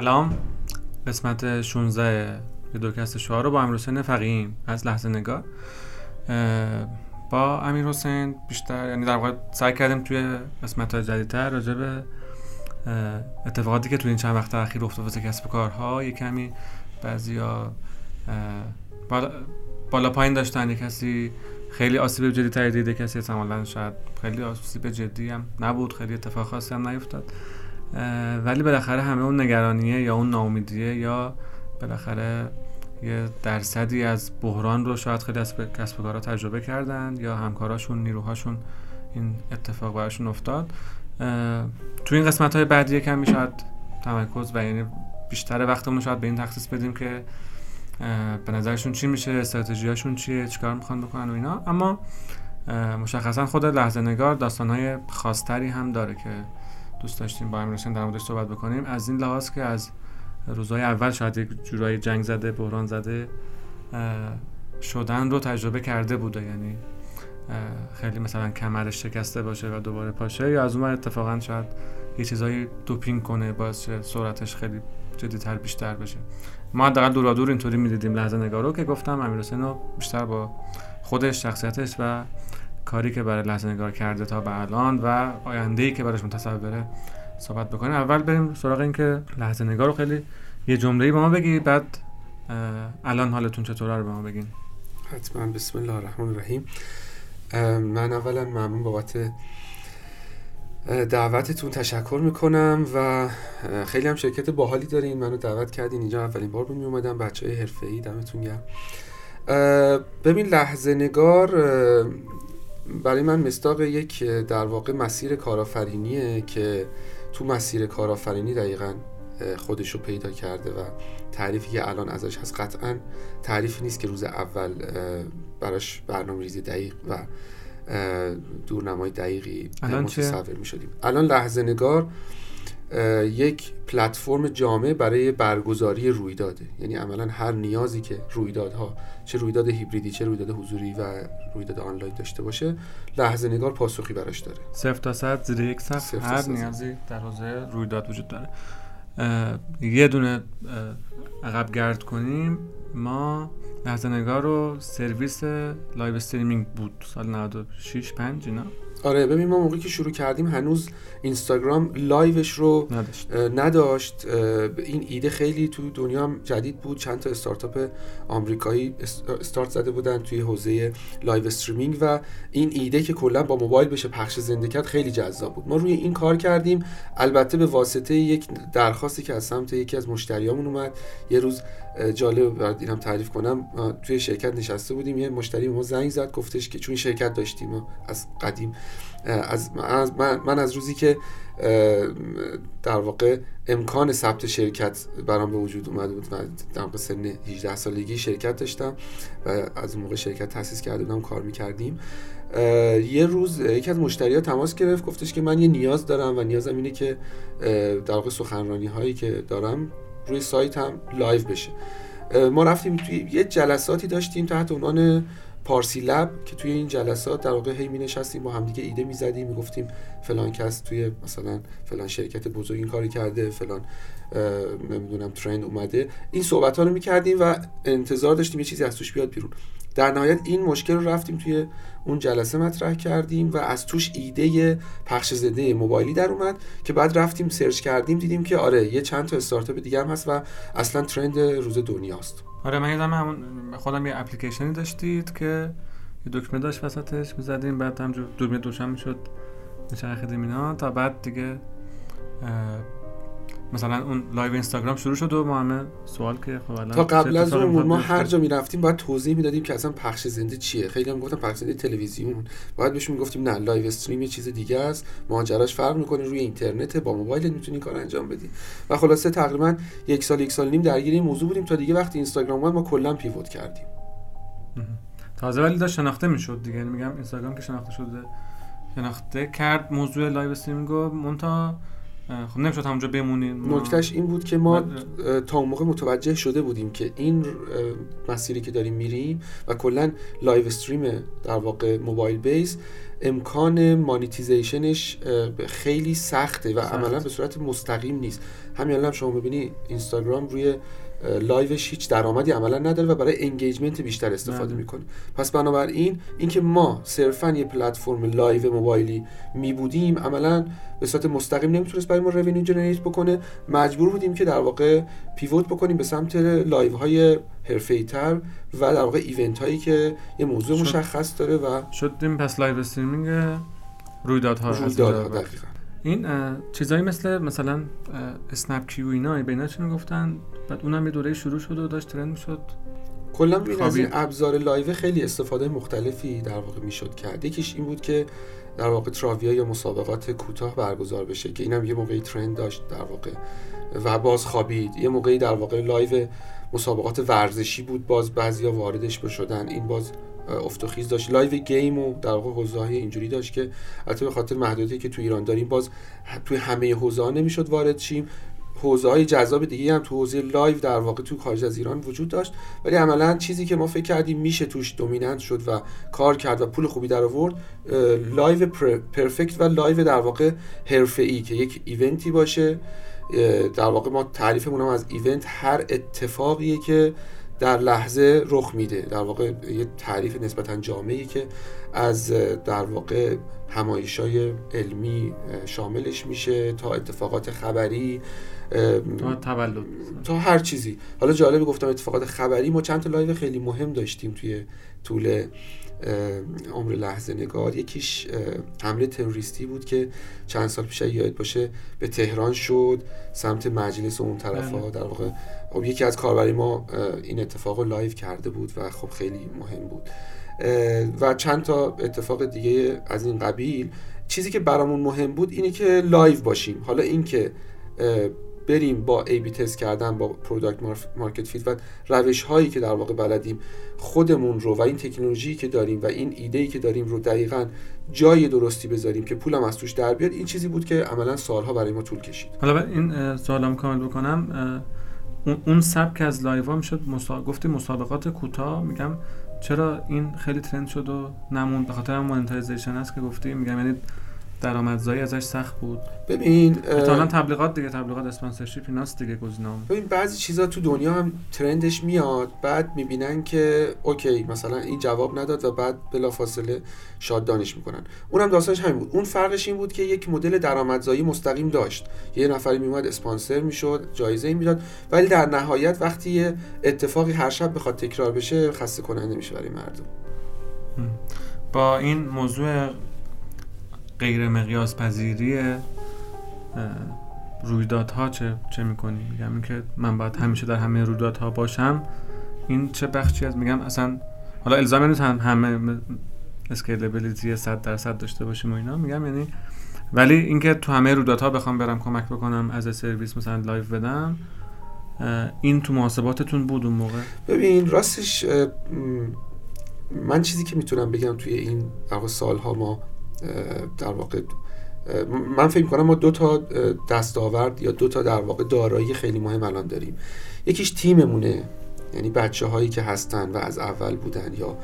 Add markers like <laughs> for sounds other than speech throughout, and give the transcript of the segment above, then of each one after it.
سلام. قسمت 16 ویدوکست شعار رو با امیر حسین فقیم از لحظه نگار با امیر حسین بیشتر یعنی در واقع سعی کردیم توی قسمت های جدیدتر راجع به اتفاقاتی که توی این چند وقت اخیر افتاد واسه کسب کارها یه کمی بعضیا بالا, بالا پایین داشتن. یه کسی خیلی آسیب جدی تری دیده کسی احتمالاً شاید خیلی آسیب جدی هم نبود خیلی اتفاق خاصی هم نیفتاد. ولی بالاخره همه اون نگرانیه یا اون ناامیدیه یا بالاخره یه درصدی از بحران رو شاید خیلی از کسب کارها تجربه کردن یا همکاراشون نیروهاشون این اتفاق براشون افتاد. تو این قسمت های بعدی کمی شاید تمرکز و یعنی بیشتر وقتمون شاید به این تخصیص بدیم که به نظرشون چی میشه استراتژیاشون چیه چیکار می‌خوان بکنن و اینا. اما مشخصا خود لحظه نگار داستانهای خاصتری هم داره که دوست داشتیم با امیر در موردش صحبت بکنیم. از این لحاظ که از روزهای اول شاید یک جورایی جنگ زده بحران زده شدن رو تجربه کرده بوده. یعنی خیلی مثلا کمرش شکسته باشه و دوباره پاشه یا از اون اتفاقا شاید یه چیزایی دوپینگ کنه باعث سرعتش خیلی جدیتر بیشتر بشه. ما حداقل دورا دور اینطوری می‌دیدیم لحظه نگارو که گفتم امیر رو بیشتر با خودش شخصیتش و کاری که برای لحظه نگار کرده تا به الان و آینده ای که براش متصوره صحبت بکنیم اول بریم سراغ این که لحظه نگار رو خیلی یه جمله به ما بگی بعد الان حالتون چطوره رو به ما بگین. حتما. بسم الله الرحمن الرحیم. من اولا ممنون بابت دعوتتون. تشکر می‌کنم و خیلی هم شرکت باحالی دارین. منو دعوت کردین. اینجا اولین بار می اومدم. بچه های حرفه ای دمتون گرم. ببین لحظه نگار برای من مستاق یک در واقع مسیر کارآفرینیه که تو مسیر کارآفرینی دقیقا خودش رو پیدا کرده و تعریفی که الان ازش هست. قطعا تعریفی نیست که روز اول براش برنامه ریزی دقیق و دورنمای دقیقی متصور می شدیم الان لحظه نگار یک پلتفرم جامع برای برگزاری رویداده. یعنی عملا هر نیازی که رویدادها چه رویداد هیبریدی چه رویداد حضوری و رویداد آنلاین داشته باشه لحظه نگار پاسخی براش داره. صفر تا صد زیر یک سقف هر نیازی در حوزه رویداد وجود داره. یه دونه عقب گرد کنیم. ما لحظه نگار رو سرویس live streaming بود. سال 96 5 اینا. آره ببین ما موقعی که شروع کردیم هنوز اینستاگرام live ش رو نداشت, نداشت. این ایده خیلی تو دنیا هم جدید بود. چند تا استارتاپ آمریکایی استارت زده بودن توی حوزه live streaming و این ایده که کلا با موبایل بشه پخش زنده کرد خیلی جذاب بود. ما روی این کار کردیم. البته به واسطه یک درخواستی که از سمت یکی از مشتریامون اومد. یه روز جالب برات اینم تعریف کنم. توی شرکت نشسته بودیم. یه مشتری ما زنگ زد گفتش که چون شرکت داشتیم از قدیم از من, از روزی که در واقع امکان ثبت شرکت برام به وجود اومده بود و در سن 18 سالگی شرکت داشتم و از اون موقع شرکت تاسیس کرده بودم کار می‌کردیم. یه روز یکی از مشتری تماس گرفت گفتش که من یه نیاز دارم و نیازم اینه که در واقع سخنرانی هایی که دارم روی سایت هم live بشه. ما رفتیم توی یه جلساتی داشتیم تحت عنوان پارسی لب که توی این جلسات در واقع هی می نشستیم با همدیگه ایده می‌زدیم می‌گفتیم فلان کس توی مثلا فلان شرکت بزرگ این کاری کرده فلان نمی‌دونم ترند اومده. این صحبت ها رو می‌کردیم و انتظار داشتیم یه چیزی از توش بیاد بیرون. در نهایت این مشکل رو رفتیم توی اون جلسه مطرح کردیم و از توش ایده پخش زده موبایلی در اومد که بعد رفتیم سرچ کردیم دیدیم که آره یه چند تا استارتاپ دیگه هم هست و اصلا trend روز دنیاست. آره من یادم همون خودم یه اپلیکیشنی داشتید که یه دکمه داشت وسطش می‌زدیم بعد هم دوربین روشن می‌شد میچرخیدیم اینا تا بعد دیگه مثلا اون live اینستاگرام شروع شد و ما همه سوال که خب الان تا قبل از اون ما هر جا می‌رفتیم باید توضیح می‌دادیم که اصلا پخش زنده چیه. خیلی هم گفتن پخش زنده تلویزیون. باید بهشون می‌گفتیم نه live stream یه چیز دیگه است. ماجراش فرق می‌کنه روی اینترنت با موبایل می‌تونی کار انجام بدی. و خلاصه تقریبا یک سال یک سال نیم درگیر این موضوع بودیم تا دیگه وقتی اینستاگرام اومد ما کلا pivot کردیم. تازه ولی داشت شناخته می‌شد دیگه. یعنی میگم اینستاگرام که شناخته شده شناخته کرد موضوع live streaming رو منتها خب نمی‌شد همونجا بمونیم. نکتهش این بود که ما تا اون موقع متوجه شده بودیم که این مسیری که داریم میریم و کلا live stream در واقع mobile base امکان monetization ش خیلی سخته و عملا به صورت مستقیم نیست. همین الان شما ببینی اینستاگرام روی live ش هیچ درآمدی عملا نداره و برای engagement بیشتر استفاده بله. می‌کنه. پس بنابراین اینکه ما صرفا یه پلتفرم live موبایلی می بودیم عملا به صورت مستقیم نمی‌تونست برای ما revenue generate بکنه. مجبور بودیم که در واقع pivot بکنیم به سمت live های حرفه‌ای تر و در واقع event هایی که یه موضوع مشخص داره و شدیم پس live streaming رویدادها رویدادها دقیقاً. این چیزایی مثل مثلا اسنپ کیو اینا به اینا چی می‌گفتن؟ بعد اونم یه دوره شروع شد و داشت trend می‌شد کلا ببین از این ابزار live خیلی استفاده مختلفی در واقع می‌شد کرد. یکیش این بود که در واقع trivia یا مسابقات کوتاه برگزار بشه که اینم یه موقعی trend داشت در واقع. و باز خوابید. یه موقعی در واقع live مسابقات ورزشی بود. باز بعضیا واردش بشدن. این باز افت داشت. live game و در واقع حوزه اینجوری داشت که البته به خاطر محدودیتی که تو ایران داریم باز توی همه حوزه ها نمی‌شد وارد شیم. حوزه های جذاب دیگه هم تو حوزه live در واقع تو خارج از ایران وجود داشت. ولی عملا چیزی که ما فکر کردیم میشه توش dominant شد و کار کرد و پول خوبی در آورد live perfect و live در واقع حرفه‌ای که یک event ی باشه. در واقع ما تعریفمون هم از event هر اتفاقیه که در لحظه رخ میده. در واقع یه تعریف نسبتا جامعی که از در واقع همایشای علمی شاملش میشه تا اتفاقات خبری. تا تولد. تا هر چیزی. حالا جالب گفتم اتفاقات خبری ما چند تا live خیلی مهم داشتیم توی طول عمر لحظه نگار. یکیش حمله تروریستی بود که چند سال پیش یاد باشه به تهران شد سمت مجلس اون طرف ها بله. در واقع خب یکی از کاربری ما این اتفاق رو live کرده بود و خب خیلی مهم بود. و چند تا اتفاق دیگه از این قبیل. چیزی که برامون مهم بود اینه که live باشیم. حالا اینکه بریم با A/B test کردن با product market fit و روش هایی که در واقع بلدیم خودمون رو و این تکنولوژی که داریم و این ایده ای که داریم رو دقیقا جای درستی بذاریم که پولم از توش در بیاد این چیزی بود که عملا سالها برای ما طول کشید. حالا این سوالم کامل بکنم. اون سبک از live می‌شد مسا... گفتی مسابقات کوتاه میگم چرا این خیلی trend شد و نموند؟ به خاطر monetization است که گفتی میگم یعنی درآمدزایی ازش سخت بود. ببین احتمالاً تبلیغات دیگه تبلیغات sponsorship ایناست دیگه گزینه‌ام. ببین بعضی چیزا تو دنیا هم trend ش میاد بعد می‌بینن که okay مثلا این جواب نداد و بعد بلافاصله شاددانش می‌کنن. اونم داستانش همین بود. اون فرقش این بود که یک مدل درآمدزایی مستقیم داشت. یه نفری میومد اسپانسر می‌شد جایزه می‌داد ولی در نهایت وقتی اتفاقی هر شب بخواد تکرار بشه خسته کننده میشه برای مردم. با این موضوع غیر مقیاس پذیری رویدادها چه چه می‌کنی؟ میگم اینکه من باید همیشه در همه رویدادها باشم. این چه بخشی از میگم اصلا حالا الزام نیست هم همه scalability 100 درصد داشته باشیم و اینا. میگم یعنی ولی اینکه تو همه رویدادها بخوام برم کمک بکنم از سرویس مثلا live بدم این تو محاسباتتون بود اون موقع؟ ببین راستش من چیزی که می‌تونم بگم توی این سالها ما در واقع من فکر کنم ما دو تا دستاورد یا دو تا در واقع دارایی خیلی مهم الان داریم. یکیش تیممونه یعنی بچه هایی که هستن و از اول بودن یا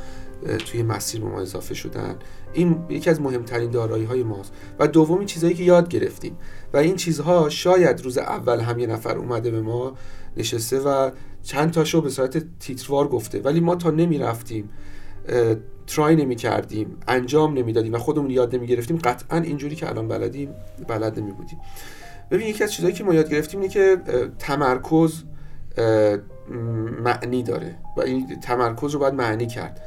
توی مسیر ما اضافه شدن. این یکی از مهمترین دارایی های ماست. و دومی چیزهایی که یاد گرفتیم. و این چیزها شاید روز اول هم یه نفر اومده به ما نشسته و چند تاشو به صورت تیتروار گفته. ولی ما تا نمی رفتیم ترای نمی کردیم انجام نمی‌دادیم و خودمون یاد نمی گرفتیم قطعا اینجوری که الان بلدیم بلد نمی بودیم ببین یکی از چیزهایی که ما یاد گرفتیم اینه که تمرکز معنی داره و این تمرکز رو باید معنی کرد.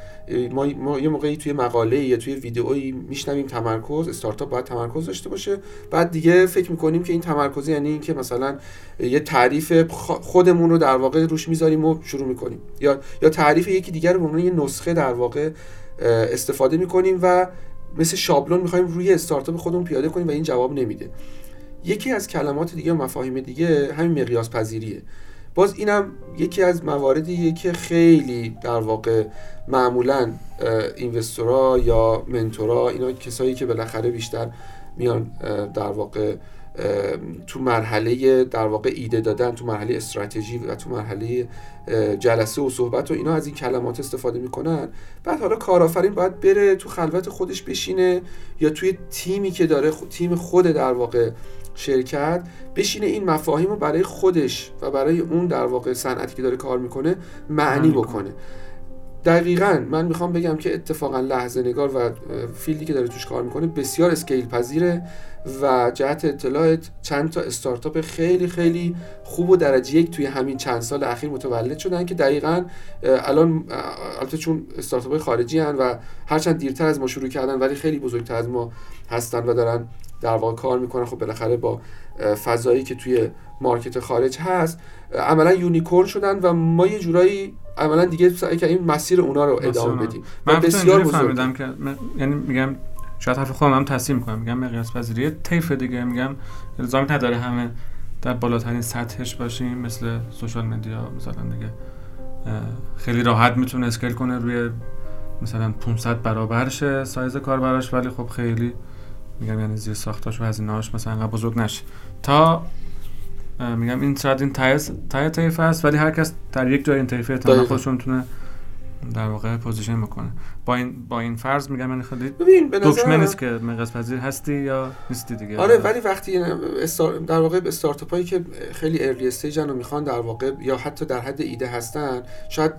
ما, ما یه موقعی توی مقاله یا توی ویدئویی میشنویم تمرکز استارتاپ باید تمرکز داشته باشه. بعد دیگه فکر می‌کنیم که این تمرکز یعنی اینکه مثلا یه تعریف خودمون رو در واقع روش می‌ذاریم و شروع می‌کنیم. یا یا تعریف یکی دیگر رو به یه نسخه در واقع استفاده می‌کنیم و مثل شابلون می‌خوایم روی استارتاپ خودمون پیاده کنیم و این جواب نمیده. یکی از کلمات دیگه و مفاهیم دیگه همین مقیاس پذیریه باز اینم یکی از مواردیه که خیلی در واقع معمولا اینوستورا یا منتورا اینا کسایی که بالاخره بیشتر میان در واقع تو مرحله در واقع ایده دادن تو مرحله استراتژی و تو مرحله جلسه و صحبت و اینا از این کلمات استفاده می‌کنن. بعد حالا کارآفرین باید بره تو خلوت خودش بشینه یا توی تیمی که داره تیم خود در واقع شرکت بشینه این مفاهیم رو برای خودش و برای اون در واقع صنعتی که داره کار می‌کنه معنی بکنه. دقیقا من می‌خوام بگم که اتفاقا لحظه نگار و فیلدی که داره توش کار می‌کنه بسیار اسکیل پذیره و جهت اطلاعات چند تا استارتاپ خیلی خیلی خوب و درجه یک توی همین چند سال اخیر متولد شدن که دقیقا الان البته چون استارتاپ خارجی هن و هرچند دیرتر از ما شروع کردن ولی خیلی بزرگتر از ما هستن و دارن در واقع کار می‌کنن خب بالاخره با فضایی که توی market خارج هست عملا unicorn شدن و ما یه جورایی عملا دیگه سعی این مسیر اونا رو ادامه بدیم. من بسیار فهمیدم که یعنی میگم شاید حرف خودم هم تصمیم می‌کنم. میگم مقیاس پذیری طیف دیگه. میگم الزامی نداره همه در بالاترین سطحش باشیم مثل social media. مثلا دیگه خیلی راحت می‌تونه scale کنه روی مثلا 500 برابر شه سایز کاربراش. ولی خب خیلی میگم یعنی زیر ساختاش و هزینه‌هاش مثلا انقدر بزرگ نشه. تا میگم این شاید این تای طیف است ولی هر کس در یک جای این طیفه احتمالاً خودش می‌تونه در واقع position می‌کنه با این با این فرض میگم من خیلی ببین به دکمه نیست که مقیاس پذیر هستی یا نیستی دیگه. آره ولی وقتی استار... در واقع استارتاپ هایی که خیلی early stage ن و می‌خوان در واقع یا حتی در حد ایده هستن شاید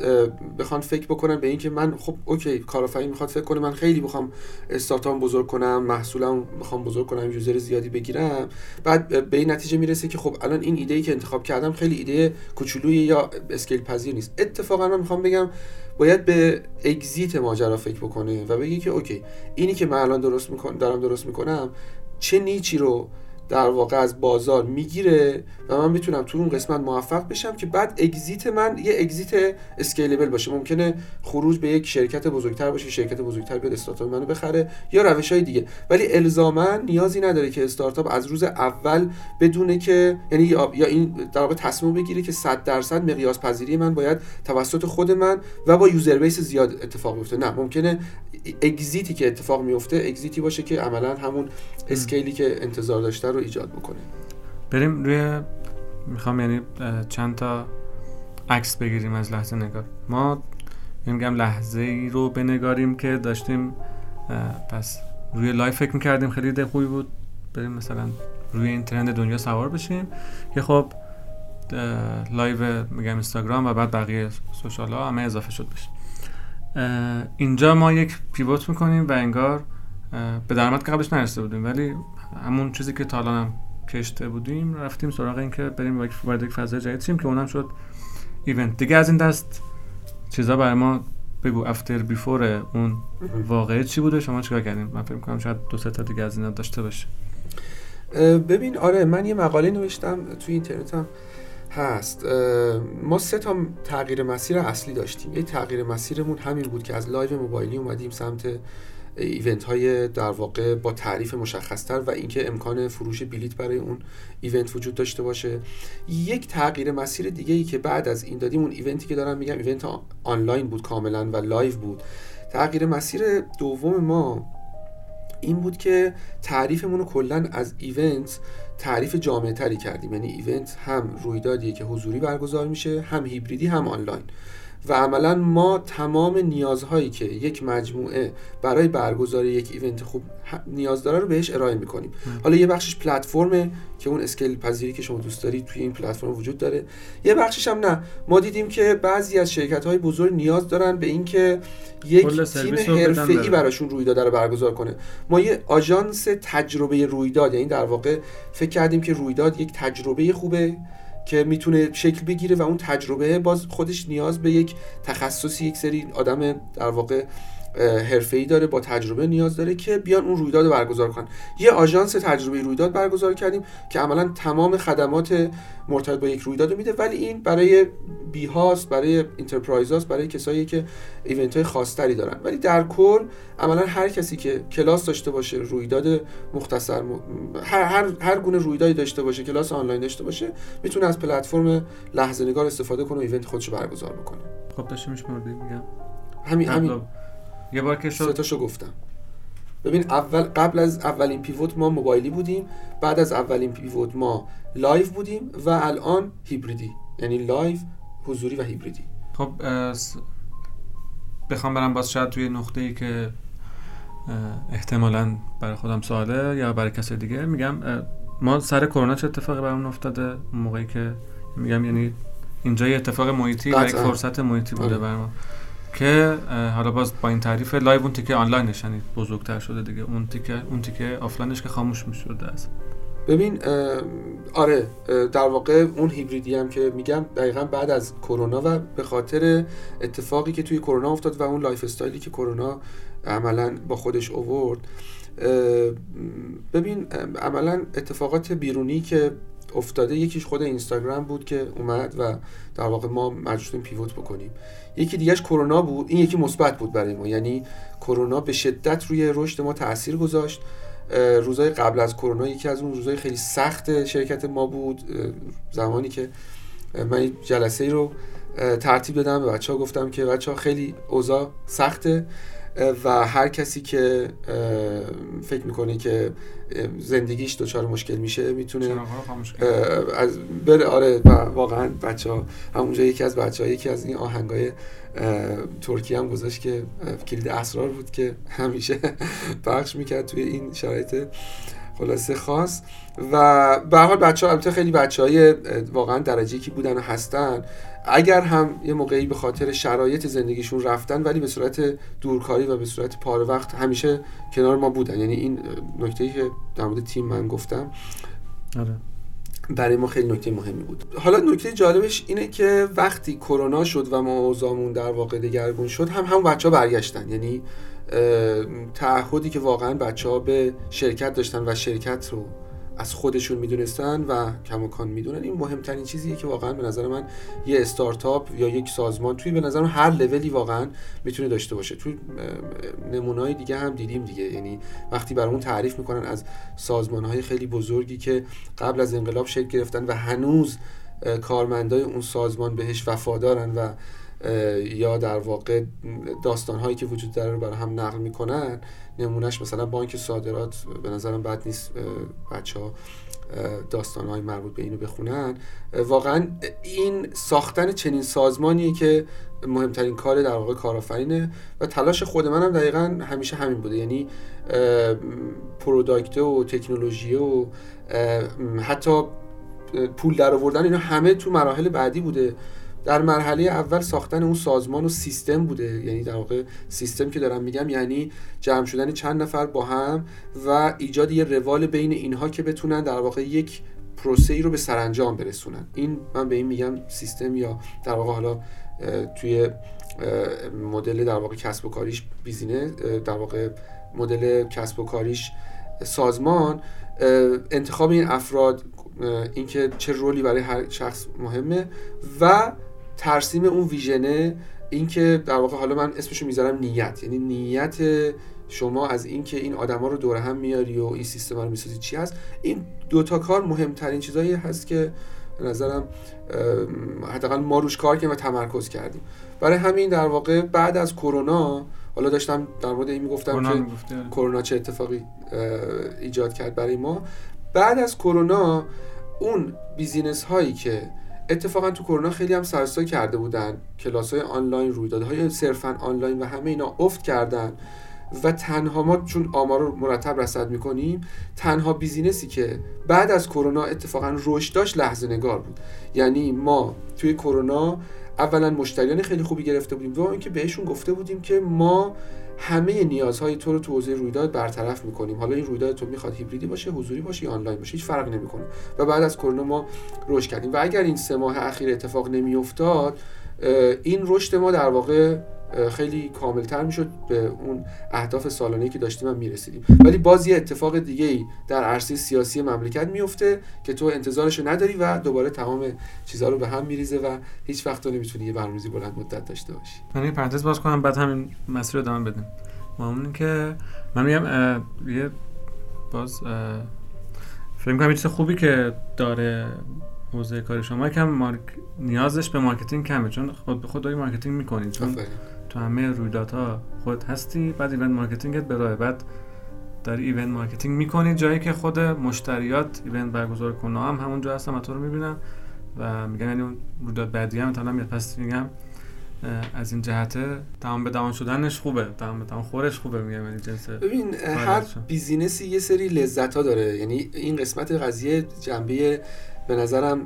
بخوان فکر بکنن به اینکه من خب okay کارآفرین می‌خواد فکر کنه من خیلی بخوام استارتاپ بزرگ کنم محصولم بخوام بزرگ کنم user زیادی بگیرم. بعد به این نتیجه می‌رسه که خب الان این ایده ای که انتخاب کردم خیلی ایده کوچولویی یا scale پذیر نیست. اتفاقا من می‌خوام بگم باید به exit ماجرا فکر بکنه و بگی که okay اینی که من الان درست میکن دارم درست می‌کنم چه نیچی رو در واقع از بازار می‌گیره و من می‌تونم تو اون قسمت موفق بشم که بعد اگزیت من یه اگزیت اسکیلبل باشه. ممکنه خروج به یک شرکت بزرگتر باشه شرکت بزرگتر بیاد استارتاپ منو بخره یا روش های دیگه. ولی الزاما نیازی نداره که استارتاپ از روز اول بدونه که یعنی یا این در واقع تصمیم بگیره که 100 درصد مقیاس پذیری من باید توسط خود من و با user base زیاد اتفاق بیفته. نه ممکنه exit ی که اتفاق میفته exit ی باشه که عملا همون scale ی که انتظار داشته رو ایجاد بکنه. بریم روی می‌خوام یعنی چند تا عکس بگیریم از لحظه نگار. ما میگم لحظه ای رو بنگاریم که داشتیم پس روی live فکر می‌کردیم خیلی ایده خوبی بود. بریم مثلا روی این trend دنیا سوار بشیم. که خب لایو میگم اینستاگرام و بعد بقیه سوشال ها همه اضافه شد بشه. اینجا ما یک پیوت می‌کنیم و انگار به درآمد قبلش نرسیده بودیم ولی همون چیزی که تا هم کشته بودیم رفتیم سراغ این که بریم وارد یک فضای جدید شیم که اونم شد ایونت. دیگه از این دست چیزا برای ما بگو افتر بیفور اون واقعه چی بوده؟ شما چیکار کردیم من فکر کنم شاید دو سه تا دیگه از اینا داشته باشه. ببین آره من یه مقاله نوشتم توی اینترنت هم هست. ما سه تا تغییر مسیر اصلی داشتیم. یه تغییر مسیرمون همین بود که از live موبایلی اومدیم سمت event های در واقع با تعریف مشخصتر و اینکه امکان فروش بلیت برای اون event وجود داشته باشه. یک تغییر مسیر دیگه ای که بعد از این دادیم اون event ی که دارم میگم event آنلاین بود کاملا و live بود. تغییر مسیر دوم ما این بود که تعریفمون رو کلا از event تعریف جامعه تری کردیم. یعنی event هم رویدادیه که حضوری برگزار میشه هم هیبریدی هم آنلاین. و عملا ما تمام نیازهایی که یک مجموعه برای برگزاری یک event خوب نیاز داره رو بهش ارائه می‌کنیم. حالا یه بخشش پلتفرمه که اون scale پذیری که شما دوست دارید توی این پلتفرم وجود داره. یه بخشش هم نه. ما دیدیم که بعضی از شرکت های بزرگ نیاز دارن به اینکه یک تیم حرفه‌ای براشون رویداد رو برگزار کنه. ما یه آژانس تجربه رویداد یعنی در واقع فکر کردیم که رویداد یک تجربه خوبه. که می‌تونه شکل بگیره و اون تجربه باز خودش نیاز به یک تخصصی یک سری آدم در واقع ای داره با تجربه نیاز داره که بیان اون رویداد برگزار کنن. یه آژانس تجربه رویداد برگزار کردیم که عملا تمام خدمات مرتبط با یک رویداد میده ولی این برای بی هاست برای enterprise هاست برای کسایی که event های خاصتری دارن. ولی در کل عملا هر کسی که کلاس داشته باشه رویداد مختصر هر, هر, هر گونه رویدادی داشته باشه کلاس آنلاین داشته باشه می‌تونه از پلتفرم لحظه نگار استفاده کنه و event خودش برگزار بکنه. خب داشتیم میگم. همین همین. یه بار که شد تاشو گفتم. ببین اول قبل از اولین pivot ما موبایلی بودیم بعد از اولین pivot ما live بودیم و الان هیبریدی. یعنی live حضوری و هیبریدی. خب بخوام برم باز شاید توی نقطه ای که احتمالا برای خودم سواله یا برای کسی دیگه میگم ما سر کرونا چه اتفاقی برامون افتاده؟ موقعی که میگم یعنی اینجا یه اتفاق محیطی و یک فرصت محیطی بوده آره. برای ما. که حالا باز با این تعریف live اون تیکه آنلاینش یعنی بزرگتر شده دیگه. اون تیکه اون تیکه آفلاینش که خاموش می‌شده است. ببین آره در واقع اون هیبریدی هم که میگم دقیقا بعد از کرونا و به خاطر اتفاقی که توی کرونا افتاد و اون lifestyle ی که کرونا عملا با خودش اوورد ببین عملا اتفاقات بیرونی که افتاده یکیش خود اینستاگرام بود که اومد و در واقع ما مجبور pivot بکنیم. یکی دیگهش کرونا بود این یکی مثبت بود برای ما. یعنی کرونا به شدت روی رشد ما تاثیر گذاشت. روزای قبل از کرونا یکی از اون روزای خیلی سخت شرکت ما بود. زمانی که من جلسه ای رو ترتیب دادم به بچه ها گفتم که بچه ها خیلی اوضاع سخته و هر کسی که فکر می‌کنه که زندگیش دچار مشکل میشه می‌تونه از بره آره و واقعا بچه ها همونجا یکی از بچه ها یکی از این آهنگای ترکی هم گذاشت که کلید اسرار بود که همیشه <laughs> پخش می‌کرد توی این شرایط خلاصه خاص. و به حال بچه ها خیلی بچه های واقعا درجه کی بودن و هستن. اگر هم یه موقعی به خاطر شرایط زندگیشون رفتن ولی به صورت دورکاری و به صورت پاره وقت همیشه کنار ما بودن. یعنی این نکته که در مورد تیم من گفتم آره. برای ما خیلی نکته مهمی بود. حالا نکته جالبش اینه که وقتی کرونا شد و ما اوضاعمون در واقع دگرگون شد هم هم بچه ها برگشتن. یعنی تعهدی که واقعا بچه ها به شرکت داشتن و شرکت رو از خودشون می‌دونستن و کماکان می‌دونن. این مهمترین چیزیه که واقعا به نظر من یه استارتاپ یا یک سازمان توی به نظر من هر لولی واقعا می‌تونه داشته باشه. توی نمونای دیگه هم دیدیم دیگه. یعنی وقتی برامون تعریف می‌کنن از سازمان های خیلی بزرگی که قبل از انقلاب شکل گرفتن و هنوز کارمندای اون سازمان بهش وفادارن و یا در واقع داستان هایی که وجود داره رو برای هم نقل می‌کنن نمونهش مثلا بانک صادرات به نظرم بد نیست بچه ها داستان های مربوط به اینو بخونن. واقعا این ساختن چنین سازمانیه که مهمترین کار در واقع کارآفرینه و تلاش خود منم دقیقا همیشه همین بوده. یعنی پروداکت و تکنولوژی و حتی پول در آوردن اینا همه تو مراحل بعدی بوده. در مرحله اول ساختن اون سازمان و سیستم بوده. یعنی در واقع سیستم که دارم میگم یعنی جمع شدن چند نفر با هم و ایجاد یه روال بین اینها که بتونن در واقع یک پروسه ای رو به سرانجام برسونن. این من به این میگم سیستم یا در واقع حالا توی مدل در واقع کسب و کاریش بیزینه در واقع مدل کسب و کاریش سازمان انتخاب این افراد اینکه چه رولی برای هر شخص مهمه و ترسیم اون ویژنه اینکه در واقع حالا من اسمشو می‌ذارم نیت. یعنی نیت شما از اینکه این آدما رو دور هم میاری و این سیستم رو می‌سازی چی هست؟ این دوتا کار مهمترین چیزایی هست که به نظرم حداقل ما روش کار کردیم و تمرکز کردیم. برای همین در واقع بعد از کرونا حالا داشتم در مورد این می‌گفتم که آره. کرونا چه اتفاقی ایجاد کرد برای ما. بعد از کرونا اون business هایی که اتفاقا تو کرونا خیلی هم سر و صدا کرده بودن. کلاس های آنلاین رویدادهای صرفا آنلاین و همه اینا افت کردن. و تنها ما چون آمار رو مرتب رصد می‌کنیم تنها business ی که بعد از کرونا اتفاقا رشد داشت لحظه نگار بود. یعنی ما توی کرونا اولا مشتریان خیلی خوبی گرفته بودیم و اینکه بهشون گفته بودیم که ما همه نیازهای تو رو تو حوزه رویداد برطرف می‌کنیم. حالا این رویداد تو می‌خواد هیبریدی باشه حضوری باشه یا آنلاین باشه هیچ فرقی نمی‌کنه. و بعد از کرونا ما رشد کردیم. و اگر این سه ماه اخیر اتفاق نمیافتاد این رشد ما در واقع خیلی کاملتر می‌شد به اون اهداف سالانه که داشتیم هم می‌رسیدیم. ولی باز یه اتفاق دیگه ای در عرصه سیاسی مملکت میفته که تو انتظارش رو نداری و دوباره تمام چیزها رو به هم میریزه و هیچ وقت تو نمی‌تونی یه برنامه‌ریزی بلند مدت داشته باشی. من یه پرانتز باز کنم بعد همین مسیر رو ادامه بدیم. ممنون که من میگم یه باز فکر کنم چیز خوبی که داره حوزه کار شما کم مارک... نیازش به marketing کمه. چون خود به خود داری marketing می‌کنی. چون تو همه رویدادها خود هستی بعد event marketing ت به راهه بعد داری event marketing می‌کنی جایی که خود مشتریات event برگزار کنه هم همونجا هستن و تو رو می‌بینن و میگن یعنی رویداد بعدی هم مثلا میاد. پس میگم از این جهت دهان به دهان شدنش خوبه. دهان به دهان خورش خوبه میگم. یعنی جنس ببین هر business ی یه سری لذت ها داره. یعنی این قسمت قضیه جنبه به نظرم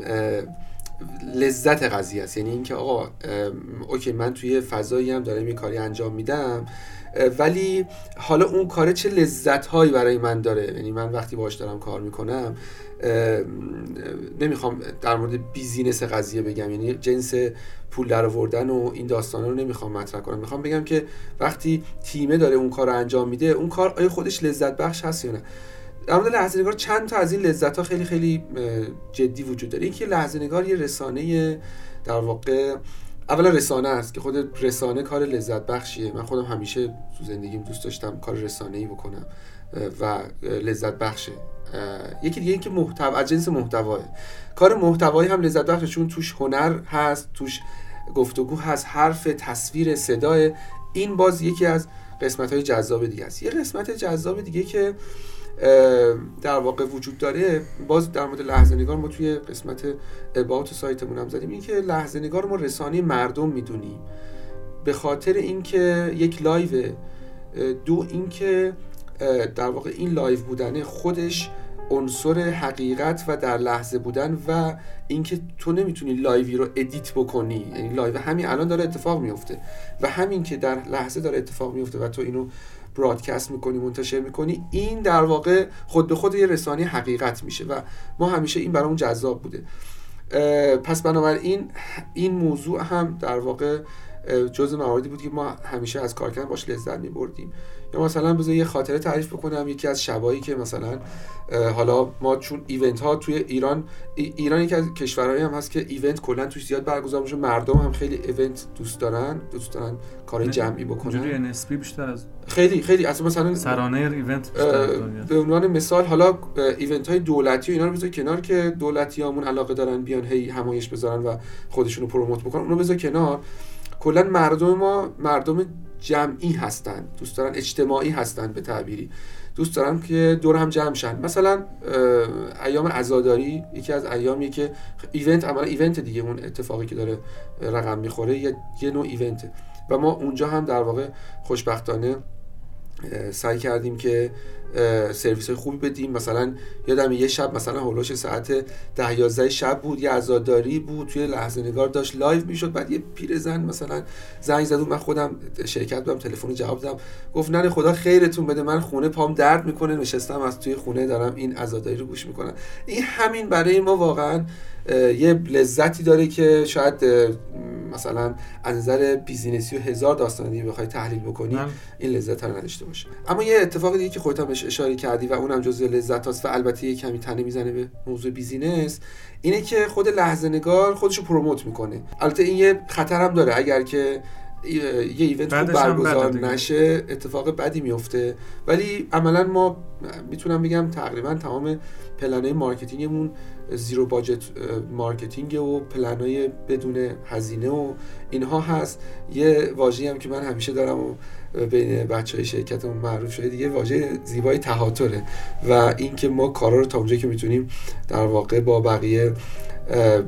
لذت قضیه است. یعنی اینکه آقا okay من توی فضایی هم دارم یه کاری انجام میدم ولی حالا اون کار چه لذت هایی برای من داره؟ یعنی من وقتی باش دارم کار می‌کنم نمی‌خوام در مورد بیزینس قضیه بگم. یعنی جنس پول در آوردن و این داستانا رو نمی‌خوام مطرح کنم. می‌خوام بگم که وقتی تیمه داره اون کار رو انجام میده اون کار آیا خودش لذت بخش هست یا نه؟ در مورد لحظه نگار چند تا از این لذت ها خیلی خیلی جدی وجود داره. یکی لحظه نگار یه رسانه در واقع اولا رسانه است که خود رسانه کار لذت بخشیه. من خودم همیشه تو زندگیم دوست داشتم کار رسانه ای بکنم و لذت بخشه. یکی دیگه اینکه محتوا از جنس محتواعه. کار محتوایی هم لذت بخشه چون توش هنر هست توش گفتگو هست حرف تصویر صدای این باز یکی از قسمت های جذاب دیگه است. یه قسمت جذاب دیگه که در واقع وجود داره. باز در مورد لحظه نگار ما توی قسمت about سایتمون هم زدیم. این که لحظه نگار ما رسانه مردم می‌دونیم به خاطر اینکه یک live دو اینکه در واقع این live بودنه خودش عنصر حقیقت و در لحظه بودن و اینکه تو نمی‌تونی live ی رو edit بکنی. یعنی live همین الان داره اتفاق میفته و همین که در لحظه داره اتفاق میفته و تو اینو broadcast می‌کنی منتشر می‌کنی این در واقع خود به خود یه رسانه حقیقت میشه و ما همیشه این برامون جذاب بوده. پس بنابراین این موضوع هم در واقع جز مواردی بود که ما همیشه از کار کردن باش لذت میبردیم. مثلا بذار یه خاطره تعریف بکنم. یکی از شبایی که مثلا حالا ما چون event ها توی ایران ایران یکی از کشورهایی هم هست که event کلا توش زیاد برگزار میشه. مردم هم خیلی event دوست دارن دوست دارن کار جمعی بکنن. نسبی بیشتر از خیلی خیلی. اصلا مثلا سرانه event به عنوان مثال حالا event های دولتی و اینا رو بذار کنار که دولتی همون علاقه دارن بیان هی همایش بذارن و خودشونو پروموت بکنن. اونو بذار کنار. کلا مردم ما مردم جمعی هستن دوست دارن اجتماعی هستن به تعبیری. دوست دارن که دور هم جمع شن. مثلا ایام عزاداری یکی از ایامیه که ایونت عملا ایونت دیگه اون اتفاقی که داره رقم می‌خوره یه, یه نوع ایونته. و ما اونجا هم در واقع خوشبختانه سعی کردیم که سرویس های خوبی بدیم. مثلا یادم یه شب مثلا حول و حوش ساعت ده یازده شب بود یه عزاداری بود توی لحظه نگار داشت live می‌شد. بعد یه پیرزن مثلا زنگ زد من خودم شرکت بودم تلفن جواب دادم. گفت نه خدا خیرتون بده من خونه پام درد می‌کنه نشستم از توی خونه دارم این عزاداری رو گوش می‌کنم. این همین برای ما واقعا یه لذتی داره که شاید مثلا از نظر business ی و هزار داستان دیگه بخوای تحلیل بکنی این لذت رو نداشته باشه. اما یه اتفاق دیگه که خودت هم اشاره کردی و اونم جزء لذت هست و البته یه کمی تنه می‌زنه به موضوع business اینه که خود لحظه نگار خودش رو promote می‌کنه. البته این یه خطر هم داره اگر که یه event خوب برگزار نشه اتفاق بدی میفته. ولی عملا ما می‌تونم بگم تقریبا تمام plan های marketing مون zero budget marketing و پلنهای بدون هزینه و اینها هست. یه واژه‌ای هم که من همیشه دارم و بین بچه های شرکتمون معروف شده دیگه واژه زیبای تهاتره. و اینکه ما کارا رو تا اونجایی که می‌تونیم در واقع با بقیه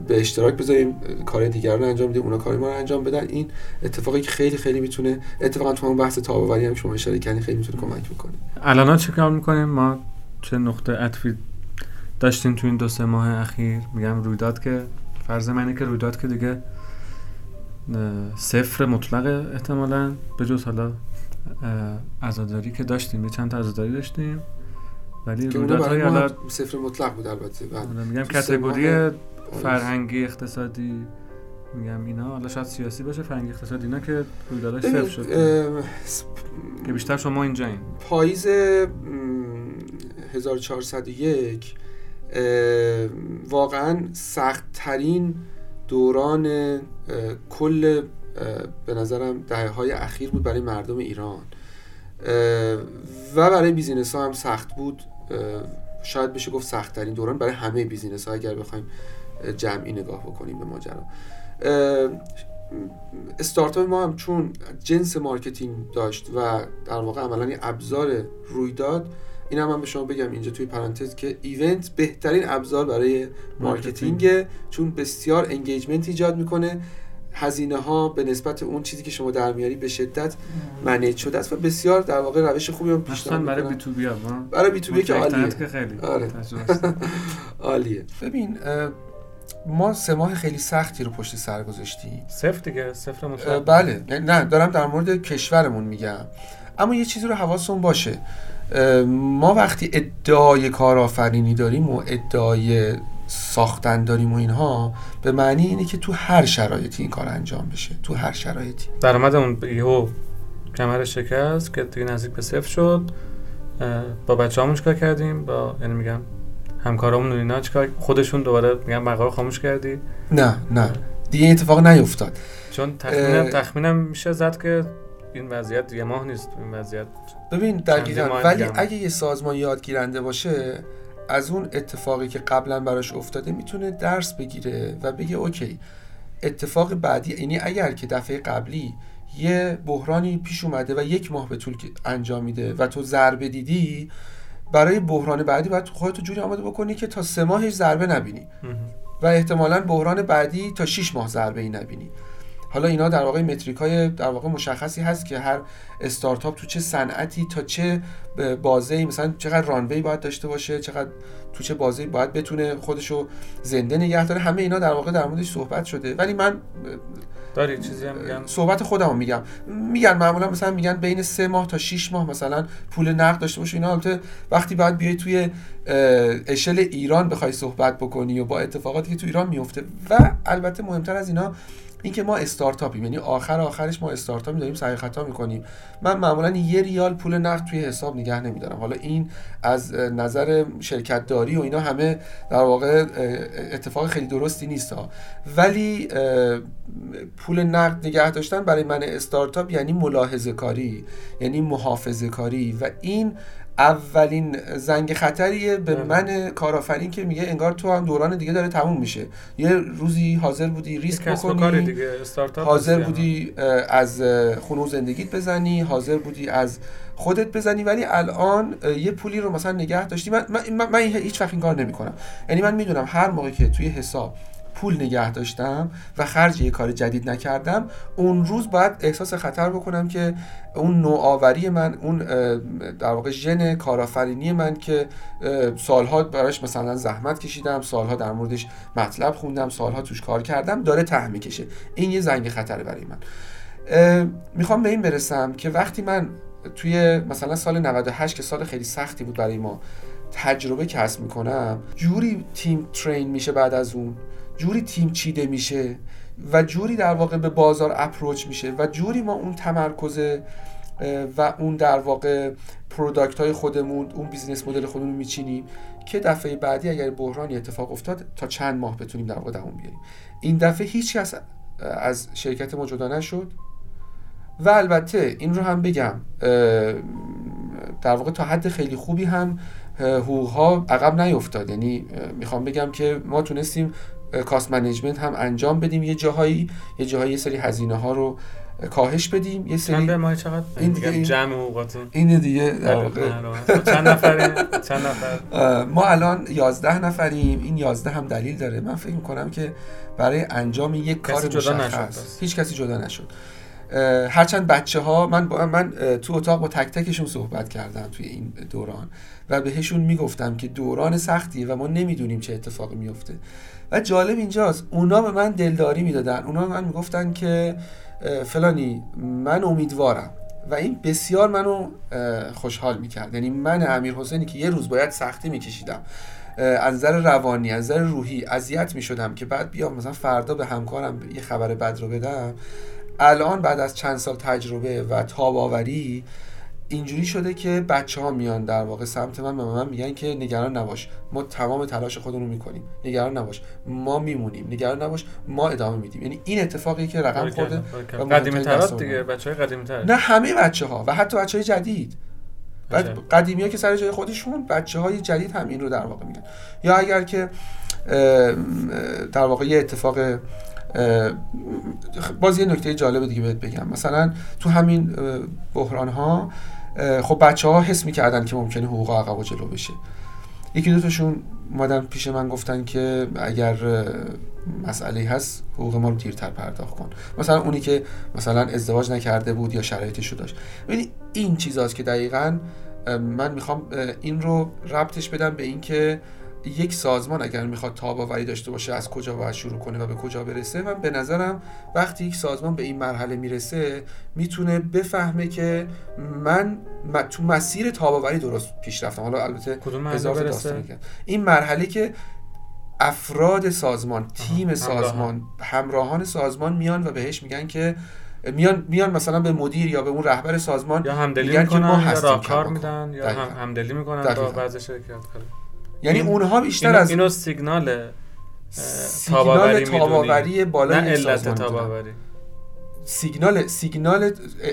به اشتراک بذاریم کار دیگر رو انجام بدیم اونا کار ما رو انجام بدن. این اتفاقی که خیلی خیلی می‌تونه اتفاقا تو اون بحث تاباوری هم شما اشاره کردین خیلی می‌تونه کمک بکنه. الان چه کار می‌کنیم؟ ما چه نقطه عطفی داشتیم تو این دو سه ماه اخیر؟ میگم رویداد که فرض منه که رویداد که دیگه صفر مطلق احتمالا. به جز حالا عزاداری که داشتیم یه چند تا عزاداری داشتیم. ولی رویدادهای حالا صفر مطلق بود البته. آره، میگم کاتگوری فرهنگی اقتصادی میگم اینا. حالا شاید سیاسی باشه فرهنگی اقتصادی اینا که رویداداش صفر شد. که بیشتر شما اینجا این. پاییز 1401 واقعا سختترین دوران کل به نظرم دهه های اخیر بود برای مردم ایران. و برای بیزینس ها هم سخت بود. شاید بشه گفت سختترین دوران برای همه business ها اگر بخوایم جمعی نگاه بکنیم به ماجرا. استارتاپ ما هم چون جنس marketing داشت و در واقع عملا ابزار رویداد این هم من به شما بگم اینجا توی پرانتز که event بهترین ابزار برای marketing چون بسیار engagement ایجاد می‌کنه. هزینه ها به نسبت اون چیزی که شما در میاری به شدت manage شده است و بسیار در واقع روش خوبی هم پیشنهاد برای B2B برای B2B که عالیه. که خیلی آره. <laughs> عالیه. ببین ما سه ماه خیلی سختی رو پشت سر گذاشتیم. صفر دیگه صفر بله. نه دارم در مورد کشورمون میگم. اما یه چیزی رو حواستون باشه. ما وقتی ادعای کارآفرینی داریم و ادعای ساختن داریم و اینها به معنی اینه که تو هر شرایطی این کار انجام بشه. تو هر شرایطی. درآمد اون یهو کمر شکست که دیگه نزدیک به صفر شد. با بچه همون چیکار کردیم؟ با یعنی میگم همکارامون و اینا چیکار خودشون دوباره میگم مقاله خاموش کردی؟ نه نه. دیگه اتفاق نیفتاد. چون تخمینم تخمینم میشه زد که این وضعیت یه ماه نیست این وضعیت ببین دقیقا ولی اگه یه سازمان یادگیرنده باشه از اون اتفاقی که قبلا براش افتاده می‌تونه درس بگیره و بگه اوکی اتفاق بعدی یعنی اگر که دفعه قبلی یه بحرانی پیش اومده و یک ماه به طول انجام میده و تو ضربه دیدی برای بحران بعدی باید خودتو جوری آماده بکنی که تا سه ماهش ضربه نبینی. و احتمالا بحران بعدی تا 6 ماه ضربه ای نبینی. حالا اینا در واقع متریک های در واقع مشخصی هست که هر استارتاپ تو چه صنعتی تا چه بازه مثلا چقدر رانوی باید داشته باشه چقدر تو چه بازه باید بتونه خودشو زنده نگه داره همه اینا در واقع در موردش صحبت شده. ولی من داری چیزی هم میگم؟ صحبت خودم میگم. میگن معمولا مثلا میگن بین سه ماه تا 6 ماه مثلا پول نقد داشته باشه. اینا البته وقتی بعد بیای توی اشل ایران بخوای صحبت بکنی و با اتفاقاتی که تو ایران میفته. و البته مهمتر از اینا اینکه ما استارتاپیم یعنی آخر آخرش ما استارتاپی داریم سعی خطا می‌کنیم. من معمولا یه ریال پول نقد توی حساب نگه نمیدارم. حالا این از نظر شرکت داری و اینا همه در واقع اتفاق خیلی درستی نیست ها. ولی پول نقد نگه داشتن برای من استارتاپ یعنی ملاحظه کاری یعنی محافظه کاری و این اولین زنگ خطریه به من کارآفرین که میگه انگار تو هم دوران دیگه داره تموم میشه. یه روزی حاضر بودی ریسک بکنی دیگه. حاضر بودی از خونه زندگیت بزنی حاضر بودی از خودت بزنی ولی الان یه پولی رو مثلا نگه داشتی. من, من, من هیچ وقت این کار نمی‌کنم. یعنی من می‌دونم هر موقع که توی حساب پول نگه داشتم و خرج یه کار جدید نکردم اون روز باید احساس خطر بکنم که اون نوآوری من اون در واقع ژن کارآفرینی من که سالها براش مثلا زحمت کشیدم سالها در موردش مطلب خوندم سالها توش کار کردم داره ته می‌کشه. این یه زنگ خطره برای من. می‌خوام به این برسم که وقتی من توی مثلا سال 98 که سال خیلی سختی بود برای ما تجربه کسب می‌کنم جوری تیم ترین میشه بعد از اون. جوری تیم چیده میشه و جوری در واقع به بازار approach میشه و جوری ما اون تمرکز و اون در واقع product های خودمون اون business model خودمون میچینیم که دفعه بعدی اگر بحرانی اتفاق افتاد تا چند ماه بتونیم در واقع دوام بیاریم. این دفعه هیچ کس از شرکت ما جدا نشد و البته این رو هم بگم در واقع تا حد خیلی خوبی هم حقوق ها عقب نیفتاد. یعنی می‌خوام بگم که ما تونستیم کاست منیجمنت هم انجام بدیم. یه جاهایی یه جاهایی یه سری هزینه ها رو کاهش بدیم. یه سری چند ماه چقدر؟ این دیگه جمع حقوقاتون. این دیگه. چند نفر چند نفر؟ ما الان 11 نفریم. این 11 هم دلیل داره. من فکر می‌کنم که برای انجام یک کار مشخص. هیچ کسی جدا نشد. هرچند بچه ها من با من تو اتاق با تک تکشون صحبت کردم توی این دوران و بهشون می‌گفتم که دوران سختیه و ما نمی‌دونیم چه اتفاقی میفته و جالب اینجاست اونا به من دلداری می‌دادن. اونا به من می‌گفتن که فلانی من امیدوارم. و این بسیار منو خوشحال می‌کرد. یعنی من امیر حسینی که یه روز باید سختی میکشیدم. از نظر روانی از نظر روحی اذیت می‌شدم که بعد بیام مثلا فردا به همکارم یه خبر بد رو بدم. الان بعد از چند سال تجربه و تاب آوری اینجوری شده که بچه ها میان در واقع سمت من و من میگن که نگران نباش. ما تمام تلاش خودمون رو می‌کنیم. نگران نباش. ما میمونیم. نگران نباش. ما ادامه میدیم. یعنی این اتفاقی که رقم خورده. قدیمی ترات دیگه بچه های قدیمی تر نه همه بچه ها و حتی بچه های جدید. بعد قدیمی ها که سر جای خودشون بچه های جدید هم این رو در واقع میگن. یا اگر که در واقع یه اتفاق باز یه نکته جالب دیگه بهت بگم. مثلا تو همین بحران ها خب بچه ها حس می‌کردن که ممکنه حقوق عقب و جلو بشه. یکی دو تاشون اومدن پیش من گفتن که اگر مسئله هست حقوق ما رو دیرتر پرداخت کن. مثلا اونی که مثلا ازدواج نکرده بود یا شرایطش رو داشت. ببینید این چیزاست که دقیقا من می‌خوام این رو ربطش بدم به اینکه یک سازمان اگر می‌خواد تاباوری داشته باشه از کجا باید شروع کنه و به کجا برسه من به نظرم وقتی یک سازمان به این مرحله می‌رسه می‌تونه بفهمه که من تو مسیر تاباوری درست پیش رفتم حالا البته اضافه داستان این مرحله که افراد سازمان تیم سازمان همراهان سازمان میان و بهش میگن که میان میان مثلا به مدیر یا به اون رهبر سازمان یا همدلی می‌کنن یا کار میدن یا همدلی می‌کنن با بعض شرکت یعنی اونها بیشتر از اینو سیگنال سیگنال تاباوری بالای نه علت تاباوری. سیگنال سیگنال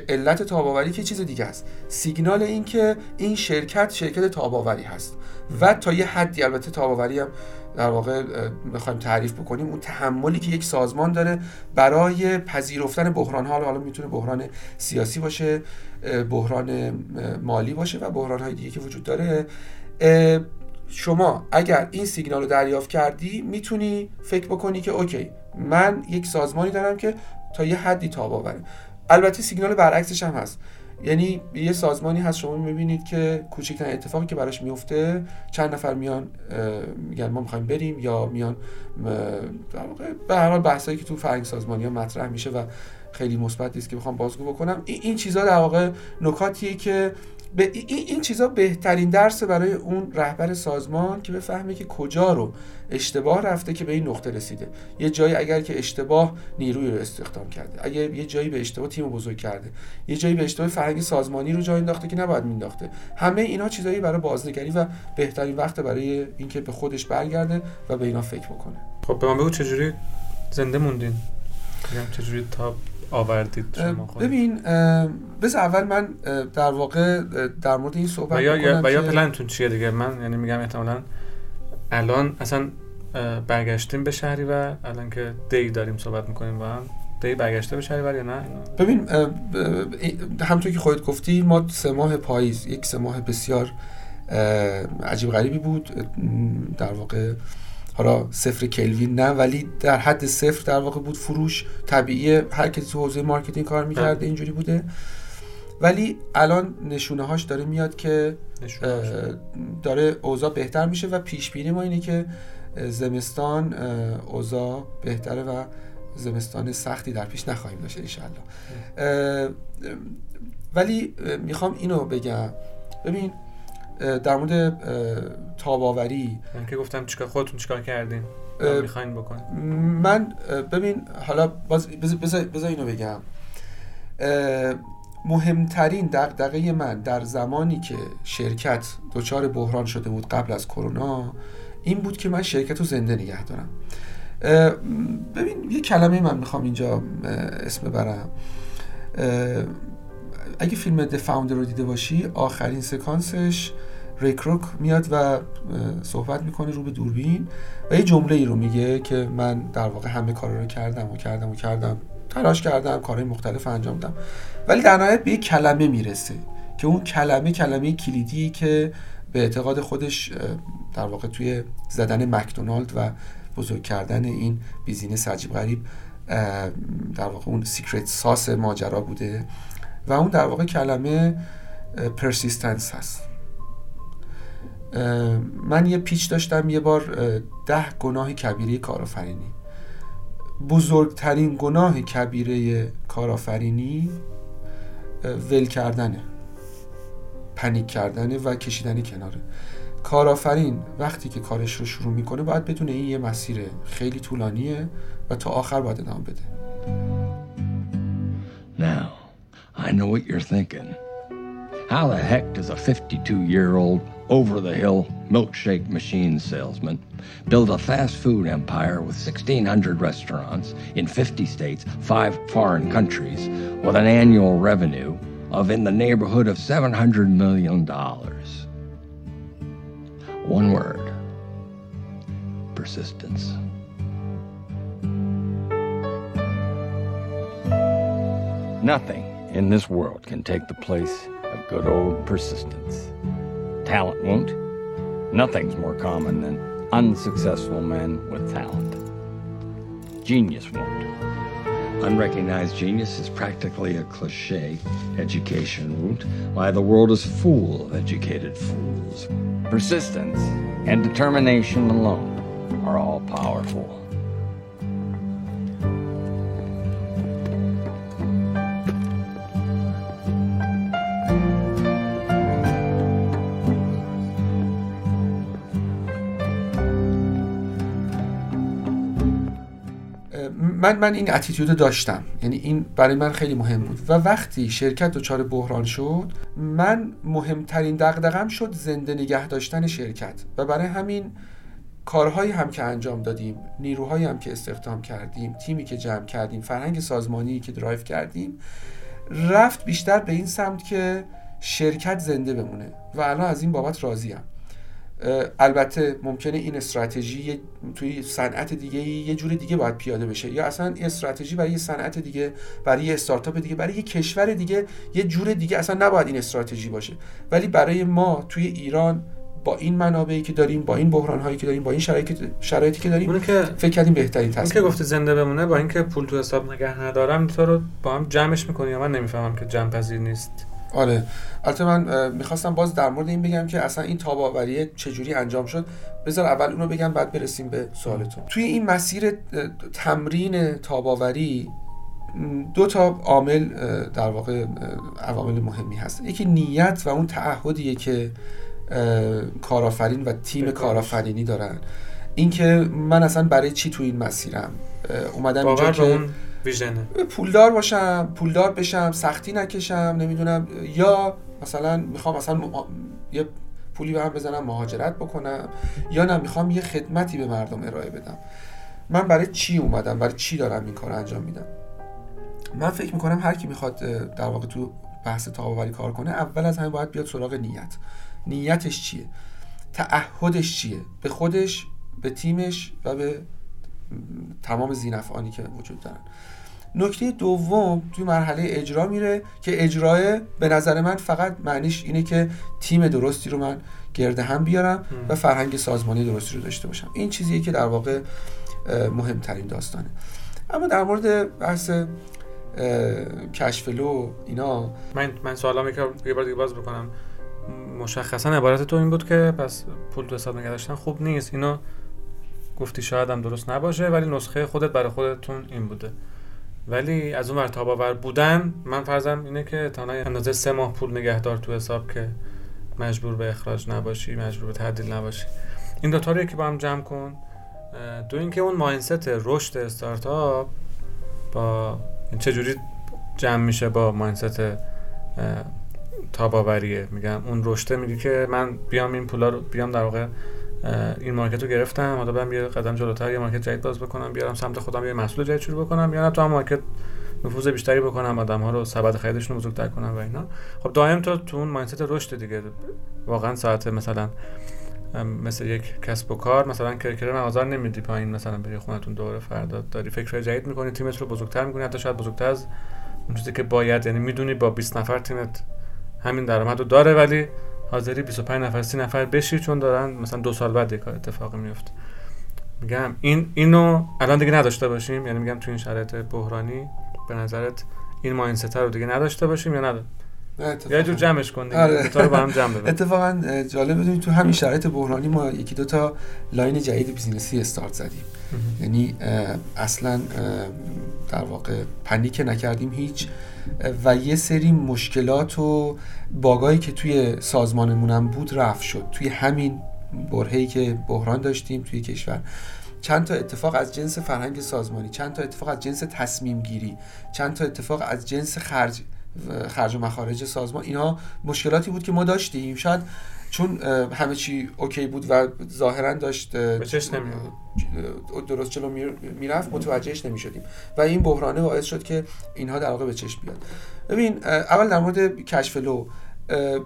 علت تاباوری که چیز دیگه است. سیگنال این که این شرکت شرکت تاباوری هست. و تا یه حدی البته تاباوری هم در واقع می‌خوایم تعریف بکنیم اون تحملی که یک سازمان داره برای پذیرفتن بحران ها حالا می‌تونه بحران سیاسی باشه بحران مالی باشه و بحران های دیگه که وجود داره شما اگر این سیگنال رو دریافت کردی می‌تونی فکر بکنی که اوکی من یک سازمانی دارم که تا یه حدی تاب آوره البته سیگنال برعکسش هم هست. یعنی یه سازمانی هست شما می‌بینید که کوچکترین اتفاقی که براش میفته چند نفر میان میگن ما می‌خوایم بریم یا میان در واقع به هر حال بحثایی که تو فرهنگ سازمانی ها مطرح میشه و خیلی مثبت نیست که بخوام بازگو بکنم. این چیزها در واقع نکاتیه که به این چیزا بهترین درس برای اون رهبر سازمان که بفهمه که کجا رو اشتباه رفته که به این نقطه رسیده. یه جایی اگر که اشتباه نیروی رو استخدام کرده. اگر یه جایی به اشتباه تیم بزرگ کرده. یه جایی به اشتباه فرهنگ سازمانی رو جای انداخته که نباید مینداخته همه اینا چیزایی برای بازنگری و بهترین وقت برای اینکه به خودش برگرده و به اینا فکر بکنه. خب به من بگو چجوری زنده موندین؟ چجوری تا آوردید شما ببین بذار اول من در واقع در مورد این صحبت و یا, و یا پلنتون چیه دیگه؟ من یعنی میگم احتمالا الان اصلا برگشتیم به شهری و الان که دی داریم صحبت می‌کنیم با هم دی برگشته به شهری یا نه؟ ببین همونطور که خودت گفتی ما سه ماه پاییز یک سه ماه بسیار عجیب غریبی بود. در واقع حالا صفر کلوین نه ولی در حد صفر در واقع بود. فروش طبیعی هر کسی تو حوزه marketing کار می‌کرده اینجوری بوده. ولی الان نشونه هاش داره میاد که داره اوضاع بهتر میشه و پیش بینی ما اینه که زمستان اوضاع بهتره و زمستان سختی در پیش نخواهیم داشت انشالله ولی می‌خوام اینو بگم. ببین در مورد تاباوری. من که گفتم چیکار خودتون چیکار کردین؟ می‌خواین بکنین؟ من ببین حالا باز بذار اینو بگم. مهمترین دقدقه من در زمانی که شرکت دچار بحران شده بود قبل از کرونا این بود که من شرکت رو زنده نگه دارم. ببین یه کلمه من می‌خوام اینجا اسم برم اگه فیلم د فاوندر رو دیده باشی آخرین سکانسش ریکروک میاد و صحبت می‌کنه رو به دوربین و یه جمله ای رو میگه که من در واقع همه کار رو کردم و کردم و کردم. تلاش کردم کارهای مختلف انجام دادم. ولی در نهایت به یه کلمه می‌رسه که اون کلمه کلمه کلیدی که به اعتقاد خودش در واقع توی زدن مکدونالد و بزرگ کردن این business عجیب غریب در واقع اون secret sauce ماجرا بوده و اون در واقع کلمه persistence هست. من یه pitch داشتم یه بار ده گناه کبیره کارآفرینی. بزرگترین گناه کبیره کارآفرینی ول کردنه. panic کردنه و کشیدن کناره. کارآفرین وقتی که کارش رو شروع می‌کنه باید بدونه این یه مسیر خیلی طولانیه و تا آخر باید ادامه بده. Now, I know what you're thinking. How the heck does a 52 year old over the hill milkshake machine salesman, built a fast food empire with 1,600 restaurants in 50 states, five foreign countries, with an annual revenue of in the neighborhood of $700 million. One word persistence. Nothing in this world can take the place of good old persistence. Talent won't. Nothing's more common than unsuccessful men with talent. Genius won't. Unrecognized genius is practically a cliche. Education won't. Why, the world is full of educated fools. Persistence and determination alone are all powerful. من من این اتیتود داشتم. یعنی این برای من خیلی مهم بود. و وقتی شرکت دچار بحران شد من مهمترین دغدغم شد زنده نگه داشتن شرکت. و برای همین کارهایی هم که انجام دادیم نیروهایی هم که استخدام کردیم تیمی که جمع کردیم فرهنگ سازمانی که درایو کردیم رفت بیشتر به این سمت که شرکت زنده بمونه. و الان از این بابت راضیم. البته ممکنه این استراتژی توی صنعت دیگه یه جور دیگه باید پیاده بشه. یا اصلا استراتژی برای یه صنعت دیگه برای یه استارتاپ دیگه برای یه کشور دیگه یه جور دیگه اصلا نباید این استراتژی باشه. ولی برای ما توی ایران با این منابعی که داریم با این بحران هایی که داریم با این شرایطی شرایطی که داریم که فکر کردیم بهترین تصمیم که گفته زنده بمونه با اینکه پول تو حساب نگه ندارم تو رو با هم جمعش می‌کنی یا من نمی‌فهمم که جمع پذیر نیست. آره. البته من می‌خواستم باز در مورد این بگم که اصلا این تاباوری چجوری انجام شد. بذار اول اونو بگم بعد برسیم به سوالتون. توی این مسیر تمرین تاباوری دو تا عامل در واقع عوامل مهمی هست. یکی نیت و اون تعهدیه که کارآفرین و تیم کارآفرینی دارن. اینکه من اصلا برای چی تو این مسیرم؟ اومدم اینجا که ویژنه. پولدار باشم پولدار بشم سختی نکشم نمی‌دونم یا مثلا می‌خوام مثلا یه پولی به هم بزنم مهاجرت بکنم یا نه می‌خوام یه خدمتی به مردم ارائه بدم. من برای چی اومدم؟ برای چی دارم این کار انجام میدم؟ من فکر می‌کنم هر کی می‌خواد در واقع تو بحث تاباوری کار کنه اول از همه باید بیاد سراغ نیت. نیتش چیه؟ تعهدش چیه؟ به خودش به تیمش و به تمام زینفعانی که وجود دارن. نکته دوم توی مرحله اجرا میره که اجرای به نظر من فقط معنیش اینه که تیم درستی رو من گرد هم بیارم و فرهنگ سازمانی درستی رو داشته باشم. این چیزیه که در واقع مهمترین داستانه. اما در مورد بحث کشفلو اینا من من سوالام یه بار دیگه باز بکنم. مشخصا عبارت تو این بود که پس پول تو حساب نگه داشتن خوب نیست. اینا گفتی شاید هم درست نباشه ولی نسخه خودت برای خودتون این بوده. ولی از اون ور تاباور بودن من فرضم اینه که تا اندازه سه ماه پول نگهدار تو حساب که مجبور به اخراج نباشی مجبور به تعدیل نباشی. این دوتا رو که با هم جمع کن. دو اینکه اون ماینست رشد استارتاپ با چجوری جمع میشه با ماینست تاباوریه میگم اون رشته میگه که من بیام این پولا رو بیام در واقع این market رو گرفتم حالا برم یه قدم جلوتر یه market جدید باز بکنم بیارم سمت خودم یه محصول جدید شروع بکنم یا نه تو market نفوذ بیشتری بکنم آدم ها رو سبد خریدشون رو بزرگتر کنم و اینا. خب دائم تو تو اون mindset رشد دیگه. واقعا ساعت مثلا مثل یک کسب و کار مثلا کرکره مغازه نمیدی پایین مثلا بری خونتون دوره فردا داری فکر جدید می‌کنی تیمت رو بزرگتر می‌کنی حتی شاید بزرگتر از اون چیزی که باید. یعنی می‌دونی با 20 نفر تیمت همین درآمد رو داره ولی حاضری 25 نفر 30 نفر بشی چون دارن مثلا دو سال بعد کار اتفاقی میفته. میگم این اینو الان دیگه نداشته باشیم یعنی میگم تو این شرایط بحرانی به نظرت این mindset رو دیگه نداشته باشیم یا نداره یه جور جمعش کن دیگه. آره. رو با هم جمع ببین اتفاقا جالب بدونید تو همین شرایط بحرانی ما یکی دو تا line جدید business ی استارت زدیم. یعنی اصلا در واقع panic نکردیم هیچ. و یه سری مشکلات و باگایی که توی سازمانمونم بود رفت شد. توی همین برهه‌ای که بحران داشتیم توی کشور. چند تا اتفاق از جنس فرهنگ سازمانی چند تا اتفاق از جنس تصمیم گیری چند تا اتفاق از جنس خرج خرج و مخارج سازمان اینا مشکلاتی بود که ما داشتیم. شاید چون همه چی اوکی بود و ظاهرا داشت درست جلو می‌رفت متوجهش نمی شدیم و این بحرانه باعث شد که اینها در واقع به چشم بیاد. ببین اول در مورد cash flow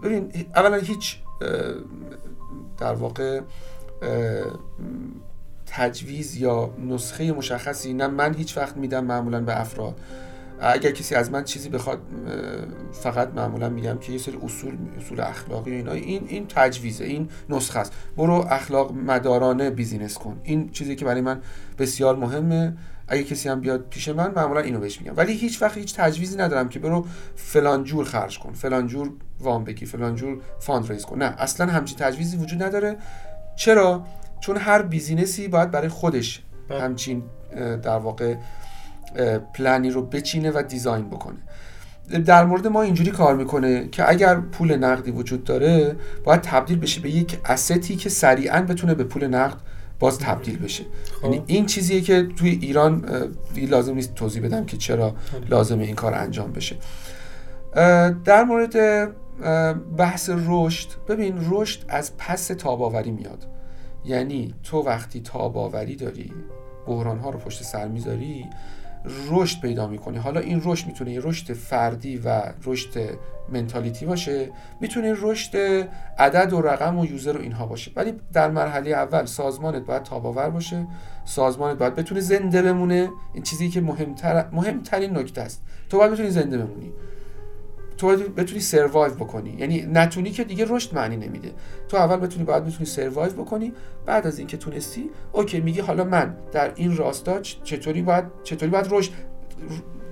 ببین اولا هیچ در واقع تجویز یا نسخه مشخصی نه من هیچ وقت میدم معمولا به افراد. اگر کسی از من چیزی بخواد فقط معمولا میگم که یه سری اصول اصول اخلاقی و اینا. این این تجویزه این نسخه است. برو اخلاق مدارانه business کن. این چیزی که برای من بسیار مهمه. اگه کسی هم بیاد پیش من معمولا اینو بهش میگم. ولی هیچ وقت هیچ تجویزی ندارم که برو فلان جور خرج کن فلان جور وام بگیر فلان جور fundraise کن. نه اصلا همچین تجویزی وجود نداره. چرا؟ چون هر business ی باید برای خودش بله. همچین در واقع پلنی رو بچینه و design بکنه. در مورد ما اینجوری کار می‌کنه که اگر پول نقدی وجود داره باید تبدیل بشه به یک asset ی که سریعا بتونه به پول نقد باز تبدیل بشه. خب. یعنی این چیزیه که توی ایران لازم نیست توضیح بدم که چرا لازم این کار انجام بشه. در مورد بحث رشد ببین رشد از پس تاباوری میاد. یعنی تو وقتی تاباوری داری بحران ها رو پشت سر می‌ذاری رشد پیدا می‌کنی. حالا این رشد می‌تونه رشد فردی و رشد منتالیتی باشه می‌تونه رشد عدد و رقم و یوزر و اینها باشه. ولی در مرحله اول سازمانت باید تاباور باشه. سازمانت باید بتونه زنده بمونه. این چیزی که مهمتر مهمترین نکته است. تو باید بتونی زنده بمونی. تو بتونی سروایو بکنی. یعنی نتونی که دیگه رشد معنی نمیده. تو اول بتونی باید بتونی سروایو بکنی بعد از اینکه تونستی اوکی میگی حالا من در این راستا چطوری باید چطوری باید رشد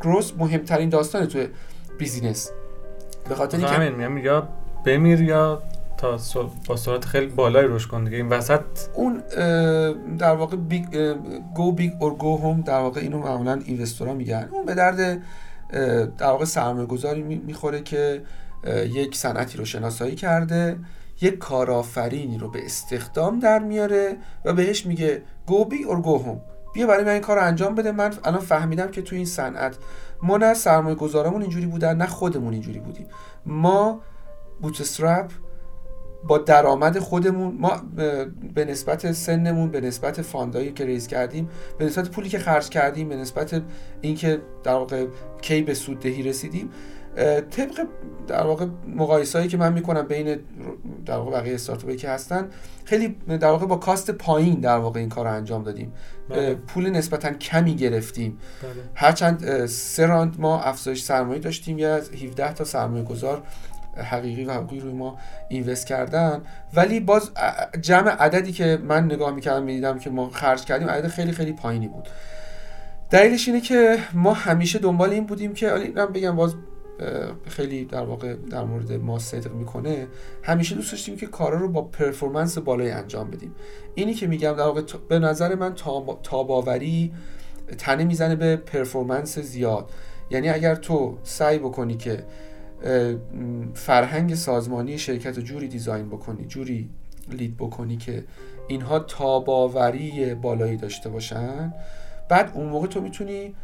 گروس مهمترین داستان تو business به خاطر اینکه همین یا بمیر یا تا با سرعت خیلی بالای رشد کن دیگه. این وسط اون در واقع go big or go home در واقع اینو معمولا investor ا میگن. اون به درد در واقع سرمایه گذاری می‌خوره که یک صنعتی رو شناسایی کرده یک کارآفرینی رو به استخدام در میاره و بهش میگه go big or go home بیا برای من این کار رو انجام بده. من الان فهمیدم که تو این صنعت ما نه سرمایه گذارمون اینجوری بودن نه خودمون اینجوری بودیم. ما بوتسترپ با درآمد خودمون ما به نسبت سنمون به نسبت فاندایی که ریز کردیم به نسبت پولی که خرج کردیم به نسبت اینکه در واقع کی به سوددهی رسیدیم طبق در واقع مقایسه‌ای که من می‌کنم بین در واقع بقیه استارتاپی که هستن خیلی در واقع با کاست پایین در واقع این کار رو انجام دادیم بله. پول نسبتا کمی گرفتیم بله. هرچند سه راند ما افزایش سرمایه داشتیم یا از 17 تا سرمایه گذار حقیقی و حقیقی روی ما اینوست کردن. ولی باز جمع عددی که من نگاه می‌کردم می‌دیدم که ما خرج کردیم عدد خیلی خیلی پایینی بود. دلیلش اینه که ما همیشه دنبال این بودیم که من بگم باز خیلی در واقع در مورد ما صدق می‌کنه. همیشه دوست داشتیم که کارا رو با پرفورمنس بالای انجام بدیم. اینی که میگم در واقع به نظر من تاب‌آوری تنه می‌زنه به performance زیاد. یعنی اگر تو سعی بکنی که فرهنگ سازمانی شرکت رو جوری design بکنی جوری lead بکنی که اینها تاب‌آوری بالایی داشته باشن. بعد اون موقع تو می‌تونی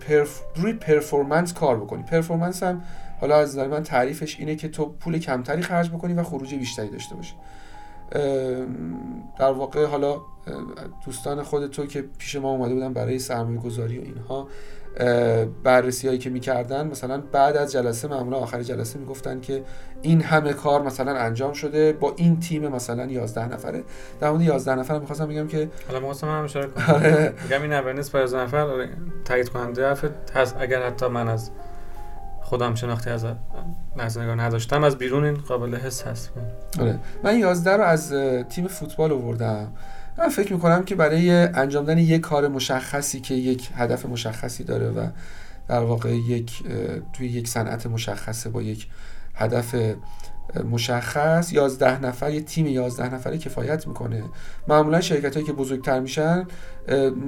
perf... روی performance کار بکنی. performance هم حالا از نظر من تعریفش اینه که تو پول کمتری خرج بکنی و خروج بیشتری داشته باشی. در واقع حالا دوستان خود تو که پیش ما اومده بودن برای سرمایه گذاری و اینها بررسی هایی که می‌کردن مثلا بعد از جلسه معمولا آخر جلسه می‌گفتن که این همه کار مثلا انجام شده با این تیم مثلا 11 نفره. در مورد 11 نفر می‌خواستم بگم که حالا ما هم اشاره کنم آره. میگم این اورنس با 11 نفر. آره، تایید کننده حرف هست. اگر حتی من از خودم شناختی از لحظه نگاه نداشتم از بیرون این قابل حس هست. آره. من 11 رو از تیم فوتبال آوردم. من فکر می‌کنم که برای انجام دادن یک کار مشخصی که یک هدف مشخصی داره و در واقع یک توی یک صنعت مشخصه با یک هدف مشخص 11 نفر یه تیم 11 نفره کفایت می‌کنه. معمولا شرکت هایی که بزرگتر میشن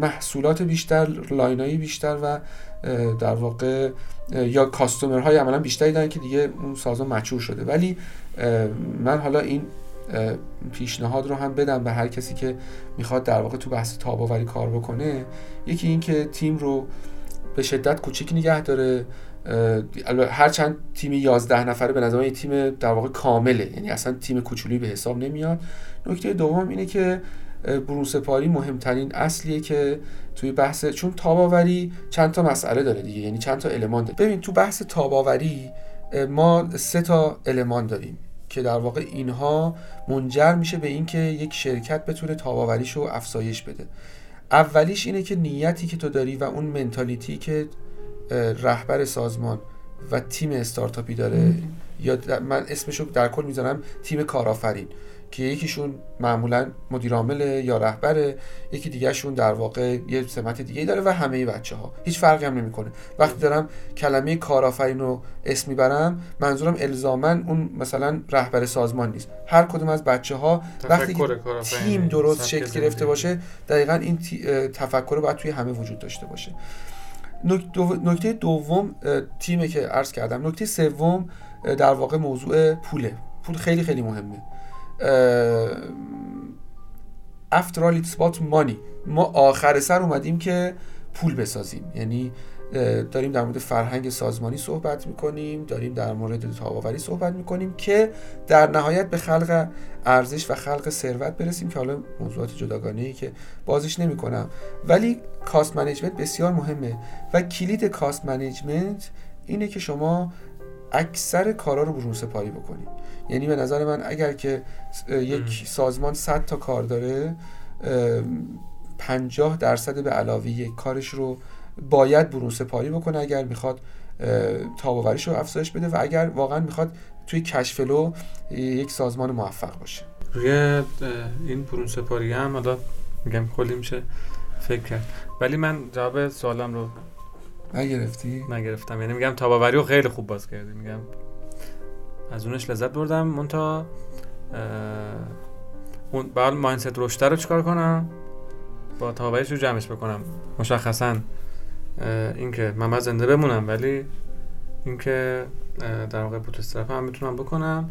محصولات بیشتر لاینایی بیشتر و در واقع یا کاستومر های عملا بیشتری دارن که دیگه اون سازمان مچور شده. ولی من حالا این پیشنهاد رو هم بدم به هر کسی که می‌خواد در واقع تو بحث تاباوری کار بکنه. یکی این که تیم رو به شدت کوچیک نگه داره. هر چند تیم 11 نفره به نظر تیم در واقع کامله. یعنی اصلا تیم کوچولی به حساب نمیاد. نکته دوم اینه که برون سپاری مهمترین اصلیه که توی بحث چون تاباوری چند تا مسئله داره دیگه. یعنی چند تا المان داره. ببین تو بحث تاباوری ما سه تا المان داریم. که در واقع اینها منجر میشه به اینکه یک شرکت بتونه تاباوریش رو افزایش بده. اولیش اینه که نیتی که تو داری و اون منتالیتی که رهبر سازمان و تیم استارتاپی داره یا من اسمشو در کل می‌ذارم تیم کارآفرین. که یکیشون معمولا مدیر عامل یا رهبره یکی دیگهشون در واقع یه سمت دیگه داره و همه بچه ها هیچ فرقی هم نمی‌کنه. وقتی دارم کلمه کارآفرین رو اسم می‌برم منظورم الزاما اون مثلا رهبر سازمان نیست. هر کدوم از بچه ها وقتی تیم درست شکل گرفته باشه دقیقا این تفکر باید توی همه وجود داشته باشه. نکته دوم تیمه که عرض کردم. نکته سوم در واقع موضوع پوله. پول خیلی خیلی مهمه. After all it's about money. ما آخر سر اومدیم که پول بسازیم. یعنی داریم در مورد فرهنگ سازمانی صحبت می‌کنیم داریم در مورد تاب‌آوری صحبت می‌کنیم که در نهایت به خلق ارزش و خلق ثروت برسیم که حالا موضوعات جداگانه ای که بازش نمی‌کنم. ولی cost management بسیار مهمه و کلید cost management اینه که شما اکثر کارا رو برون سپاری بکنید. یعنی به نظر من اگر که یک سازمان 100 تا کار داره 50 درصد به علاوه کارش رو باید برون سپاری بکنه اگر می‌خواد تاباوریش رو افزایش بده و اگر واقعا می‌خواد توی کشفلو یک سازمان موفق باشه. روی این برون سپاری هم حالا میگم کلی میشه فکر کرد. ولی من جواب سوالم رو نگرفتی؟ نگرفتم. یعنی میگم تاباوری رو خیلی خوب باز کردی. میگم از اونش لذت بردم. مونتا اون بعد ماینست رشته رو چیکار کنم؟ با تابعیش رو جمعش بکنم. مشخصا اینکه من باید زنده بمونم ولی اینکه در واقع بوتسترپ هم می‌تونم بکنم.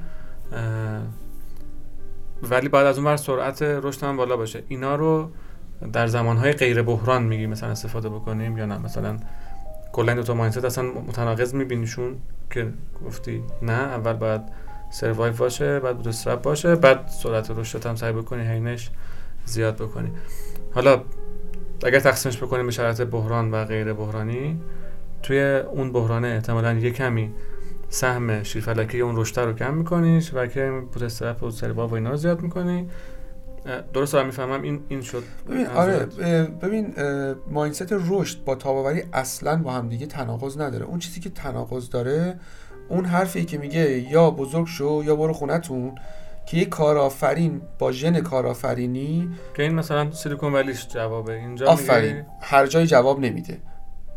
ولی بعد از اون بر سرعت رشد هم بالا باشه. اینا رو در زمانهای غیر بحران میگی مثلا استفاده بکنیم یا نه؟ مثلا کلا دو تا مایندست اصلا متناقض میبینیشون. که گفتی نه اول باید سروایو باشه بعد بوتسترپ باشه بعد سرعت رشدت هم سعی بکنی هینش زیاد بکنی. حالا اگر تقسیمش بکنیم به شرایط بحران و غیر بحرانی توی اون بحرانه احتمالا یه کمی سهم شیرفلکی اون رشته رو کم میکنیش و که و سروا و اینا رو زیاد می‌کنی. درست دارم می‌فهمم این این شد. ببین آره ببین مایندست رشد با تاباوری اصلا با هم دیگه تناقض نداره. اون چیزی که تناقض داره اون حرفی که میگه یا بزرگ شو یا برو خونتون که یه کارآفرین با ژن کارآفرینی که این مثلا سیلیکون ولیش جوابه. اینجا آفرین. هر جای جواب نمیده.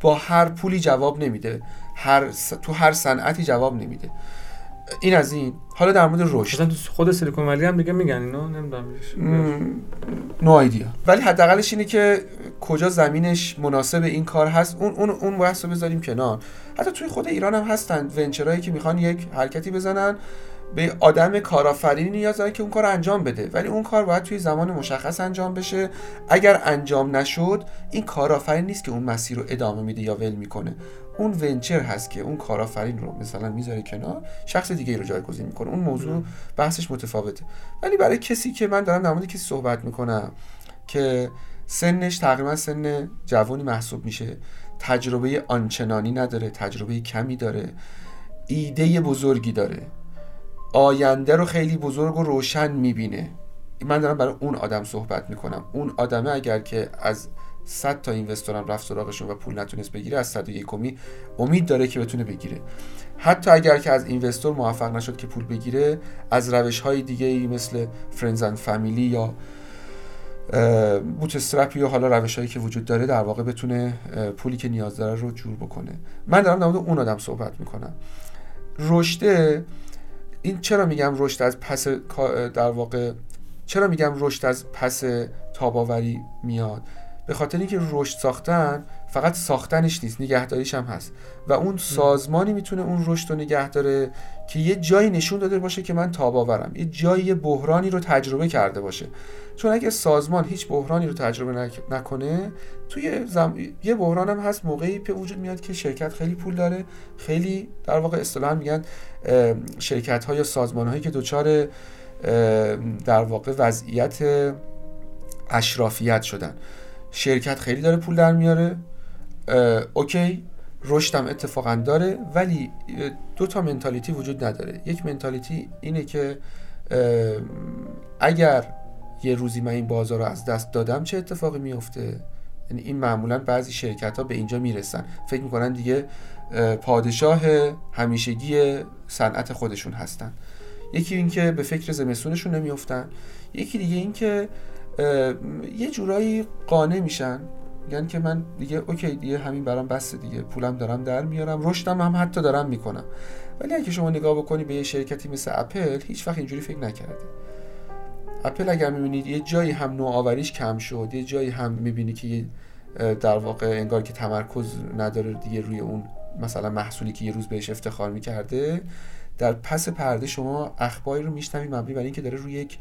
با هر پولی جواب نمیده. هر تو هر صنعتی جواب نمیده. این از این. حالا در مورد رشد. خود سیلیکون ولی هم دیگه میگن اینو نمی‌دونم نو ایدیا ولی حداقلش اینه که کجا زمینش مناسب این کار هست اون اون اون بحث رو بذاریم کنار. حتی توی خود ایران هم هستن ونچرایی که می‌خوان یک حرکتی بزنن به آدم کارآفرینی نیاز داره که اون کار انجام بده. ولی اون کار باید توی زمان مشخص انجام بشه. اگر انجام نشد این کارآفرین نیست که اون مسیر رو ادامه میده یا ول می‌کنه. اون ونچر هست که اون کارآفرین رو مثلا می‌ذاره کنار شخص دیگه ای رو جایگزین می‌کنه. اون موضوع بحثش متفاوته. ولی برای کسی که من دارم در مورد کسی صحبت می‌کنم که سنش تقریبا سن جوانی محسوب میشه تجربه آنچنانی نداره تجربه کمی داره ایده بزرگی داره آینده رو خیلی بزرگ و روشن می‌بینه. من دارم برای اون آدم صحبت می‌کنم. اون آدمه اگر که از 100 تا اینوستورم رفت سراغشون و پول نتونست بگیره از 101 کمی امید داره که بتونه بگیره. حتی اگر که از investor موفق نشد که پول بگیره از روش های دیگه ای مثل friends and family یا bootstrap یا حالا روش هایی که وجود داره در واقع بتونه پولی که نیاز داره رو جور بکنه. من دارم در اون آدم صحبت می‌کنم. رشد این چرا میگم رشد از پس در واقع چرا میگم رشد از پس تاب‌آوری میاد؟ به خاطر اینکه رشد ساختن فقط ساختنش نیست نگهداریش هم هست. و اون سازمانی می‌تونه اون رشد رو نگه داره که یه جایی نشون داده باشه که من تاباورم. یه جایی بحرانی رو تجربه کرده باشه. چون اگه سازمان هیچ بحرانی رو تجربه نکنه توی زم... یه بحران هم هست موقعی به وجود میاد که شرکت خیلی پول داره. خیلی در واقع اصطلاحا میگن شرکت ها یا سازمان هایی که دچار در واقع وضعیت اشرافیت شدن. شرکت خیلی داره پول در میاره. اوکی رشدم اتفاقا داره ولی دو تا منتالیتی وجود نداره. یک منتالیتی اینه که اگر یه روزی من این بازار رو از دست دادم چه اتفاقی میفته یعنی این معمولا بعضی شرکت ها به اینجا می‌رسن. فکر می‌کنن دیگه پادشاه همیشگی صنعت خودشون هستن. یکی اینکه به فکر زمستونشون نمیفتن یکی دیگه اینکه یه جورایی قانع میشن. میگن که من دیگه اوکی دیگه همین برام بسته دیگه. پولم دارم در میارم. رشدم هم حتی دارم می‌کنم. ولی اگه شما نگاه بکنی به یه شرکتی مثل اپل هیچ وقت اینجوری فکر نکرده. اپل اگر می‌بینید یه جایی هم نوآوریش کم شد یه جایی هم می‌بینی که در واقع انگار که تمرکز نداره دیگه روی اون مثلا محصولی که یه روز بهش افتخار می‌کرده. در پس پرده شما اخباری رو میشنوید مبنی بر اینکه داره روی یک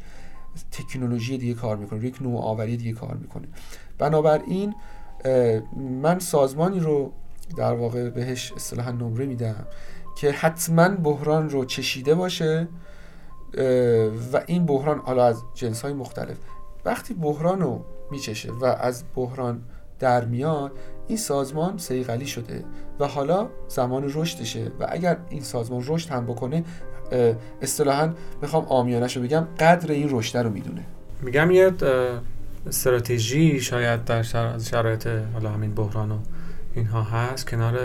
تکنولوژی دیگه کار می‌کنه یک نوآوری دیگه کار می‌کنه. بنابراین من سازمانی رو در واقع بهش اصطلاحا نمره میدم که حتما بحران رو چشیده باشه و این بحران حالا از جنس های مختلف. وقتی بحران رو میچشه و از بحران در میاد این سازمان سیغلی شده و حالا زمان رشدشه. و اگر این سازمان رشد هم بکنه اصطلاحا می‌خوام آمیانش رو بگم قدر این رشد رو می‌دونه. میگم یه استراتژی شاید در شرایط حالا همین بحران و اینها هست کنار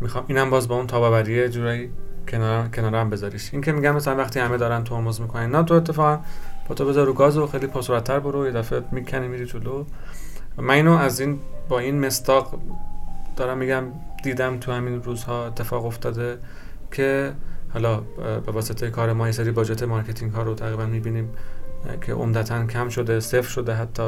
می‌خوام اینم باز با اون تاباوری جورایی کنار کنار هم بذاریش. این که میگم مثلا وقتی همه دارن ترمز می‌کنن نه تو اتفاقا با تو بذار رو گاز و خیلی پاسورتر برو یه دفعه می‌کنی میری جلو. من اینو از این با این مصداق دارم میگم دیدم تو همین روزها اتفاق افتاده. که حالا به واسطه کار ما یه سری budget marketing ها رو تقریبا می‌بینیم که عمدتا کم شده صفر شده حتی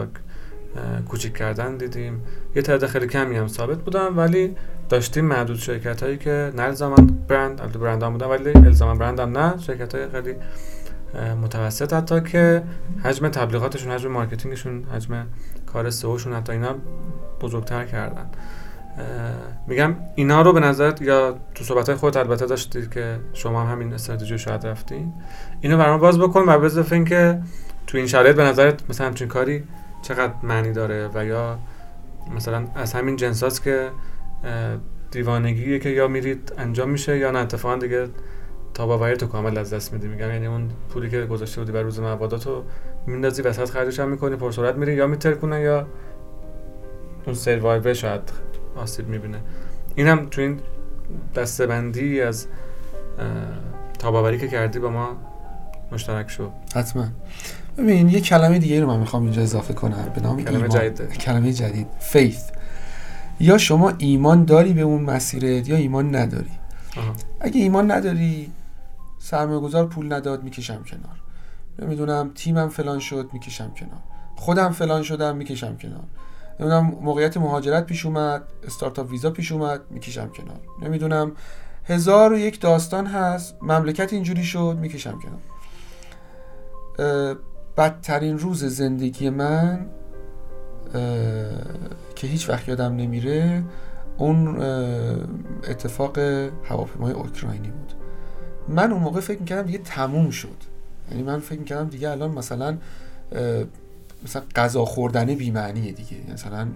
کوچیک کردن دیدیم. یه تعداد خیلی کمی هم ثابت بودن ولی داشتیم معدود شرکت هایی که نه الزاما برند البته برند هم بودن ولی الزاما برند هم نه شرکت های خیلی متوسط حتی که حجم تبلیغاتشون حجم مارکتینگشون حجم کار سئوشون حتی اینا بزرگتر کردن. میگم اینا رو به نظرت یا تو صحبت خودت البته داشتی که شما هم همین استراتژی شاید رفتین. اینو برام باز بکن و به که تو این شرایط به نظرت مثلا همچین کاری چقدر معنی داره و یا مثلا از همین جنساست که دیوانگیه که یا میرید انجام میشه یا نه. اتفاقا دیگه تا تو کامل از دست میدی. میگم یعنی اون پولی که گذاشته بودی بر روز مواداتو میندازی وسط خرجش هم می‌کنی پرسرعت میری یا میترکونه یا اون سروایو شاید آسیب می‌بینه. اینم تو این دستبندی از تاباوری که کردی با ما مشترک شد. حتما. ببین یه کلمه دیگه رو من می‌خوام اینجا اضافه کنم به نام کلمه جدید کلمه جدید. فیث یا شما ایمان داری به اون مسیرت یا ایمان نداری. آها. اگه ایمان نداری سرمایه گذار پول نداد می‌کشم کنار. نمی‌دونم تیمم فلان شد می‌کشم کنار. خودم فلان شدم می‌کشم کنار. نمی‌دونم موقعیت مهاجرت پیش اومد استارتاپ ویزا پیش اومد می‌کشم کنار. نمی‌دونم. هزار و یک داستان هست مملکت اینجوری شد می‌کشم کنار. بدترین روز زندگی من که هیچ وقت یادم نمیره اون اتفاق هواپیمای اوکراینی بود. من اون موقع فکر می‌کردم دیگه تموم شد. یعنی من فکر می‌کردم دیگه الان مثلا مثلا غذا خوردن بی‌معنیه دیگه. مثلا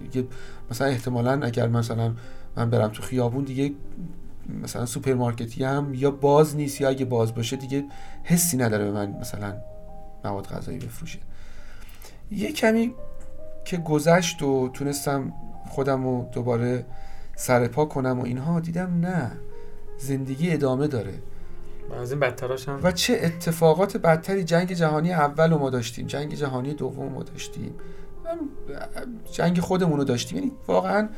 مثلا احتمالا اگر مثلا من برم تو خیابون دیگه مثلا سوپرمارکتی هم یا باز نیست یا اگه باز باشه دیگه حسی نداره به من مثلا مواد غذایی بفروشه. یه کمی که گذشت و تونستم خودم رو دوباره سرپا کنم و اینها دیدم نه زندگی ادامه داره. از این بدتراش هم و چه اتفاقات بدتری؟ جنگ جهانی اول رو ما داشتیم جنگ جهانی دوم ما داشتیم. جنگ خودمون رو داشتیم. یعنی واقعا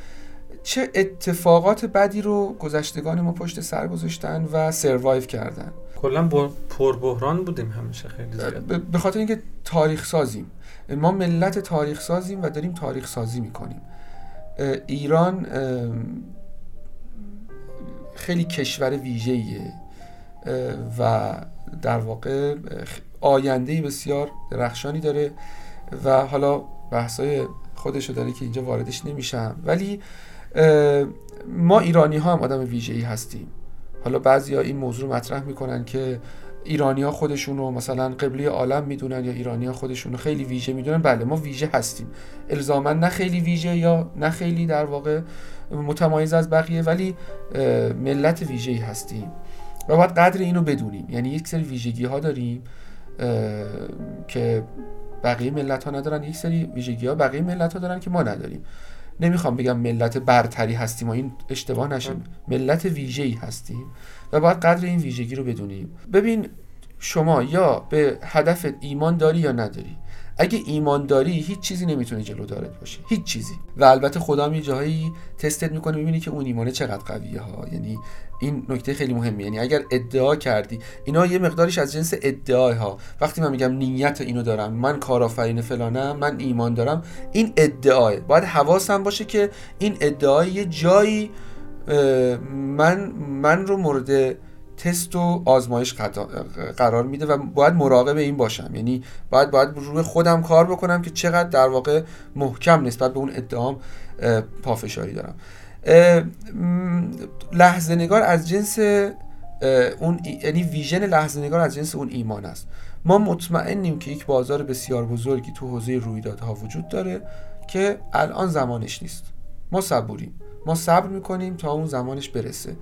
چه اتفاقات بدی رو گذشتگان ما پشت سر گذاشتن و سروایو کردن. کلا پر بحران بودیم همیشه خیلی زیاد. به خاطر اینکه تاریخ سازیم ما ملت تاریخ سازیم و داریم تاریخ سازی می‌کنیم ایران خیلی کشور ویژه‌ایه. و در واقع آینده بسیار درخشانی داره و حالا بحثای خودشو داره که اینجا واردش نمیشم. ولی ما ایرانی ها هم آدم ویژه‌ای هستیم. حالا بعضی ها این موضوع مطرح می‌کنن که ایرانی ها خودشون رو مثلا قبلی عالم می‌دونن یا ایرانی ها خودشون رو خیلی ویژه می‌دونن. بله ما ویژه هستیم. الزاما نه خیلی ویژه یا نه خیلی در واقع متمایز از بقیه ولی ملت ویژه‌ای هستیم. و باید قدر اینو بدونیم. یعنی یک سری ویژگی ها داریم که بقیه ملت ها ندارن. یک سری ویژگی ها بقیه ملت ها دارن که ما نداریم. نمی‌خوام بگم ملت برتری هستیم و این اشتباه نشه. ملت ویژه‌ای هستیم و باید قدر این ویژگی رو بدونیم. ببین شما یا به هدف ایمان داری یا نداری. اگه ایمان داری هیچ چیزی نمی‌تونه جلو دارت باشه. هیچ چیزی. و البته خدا می جاهایی تستت می‌کنه می‌بینی که اون ایمانه چقدر قویه ها. یعنی این نکته خیلی مهمه یعنی اگر ادعا کردی اینا یه مقدارش از جنس ادعای ها وقتی من میگم نیت اینو دارم من کارآفرین فلانم من ایمان دارم این ادعای باید حواسم باشه که این ادعای یه جایی من من رو مورد تست و آزمایش قرار میده و باید مراقب این باشم. یعنی باید باید روی خودم کار بکنم که چقدر در واقع محکم نسبت به اون ادعام پافشاری دارم. لحظه نگار از جنس اون یعنی ویژن لحظه نگار از جنس اون ایمان است. ما مطمئنیم که یک بازار بسیار بزرگی تو حوزه رویدادها وجود داره که الان زمانش نیست. ما صبوریم. ما صبر می‌کنیم تا اون زمانش برسه.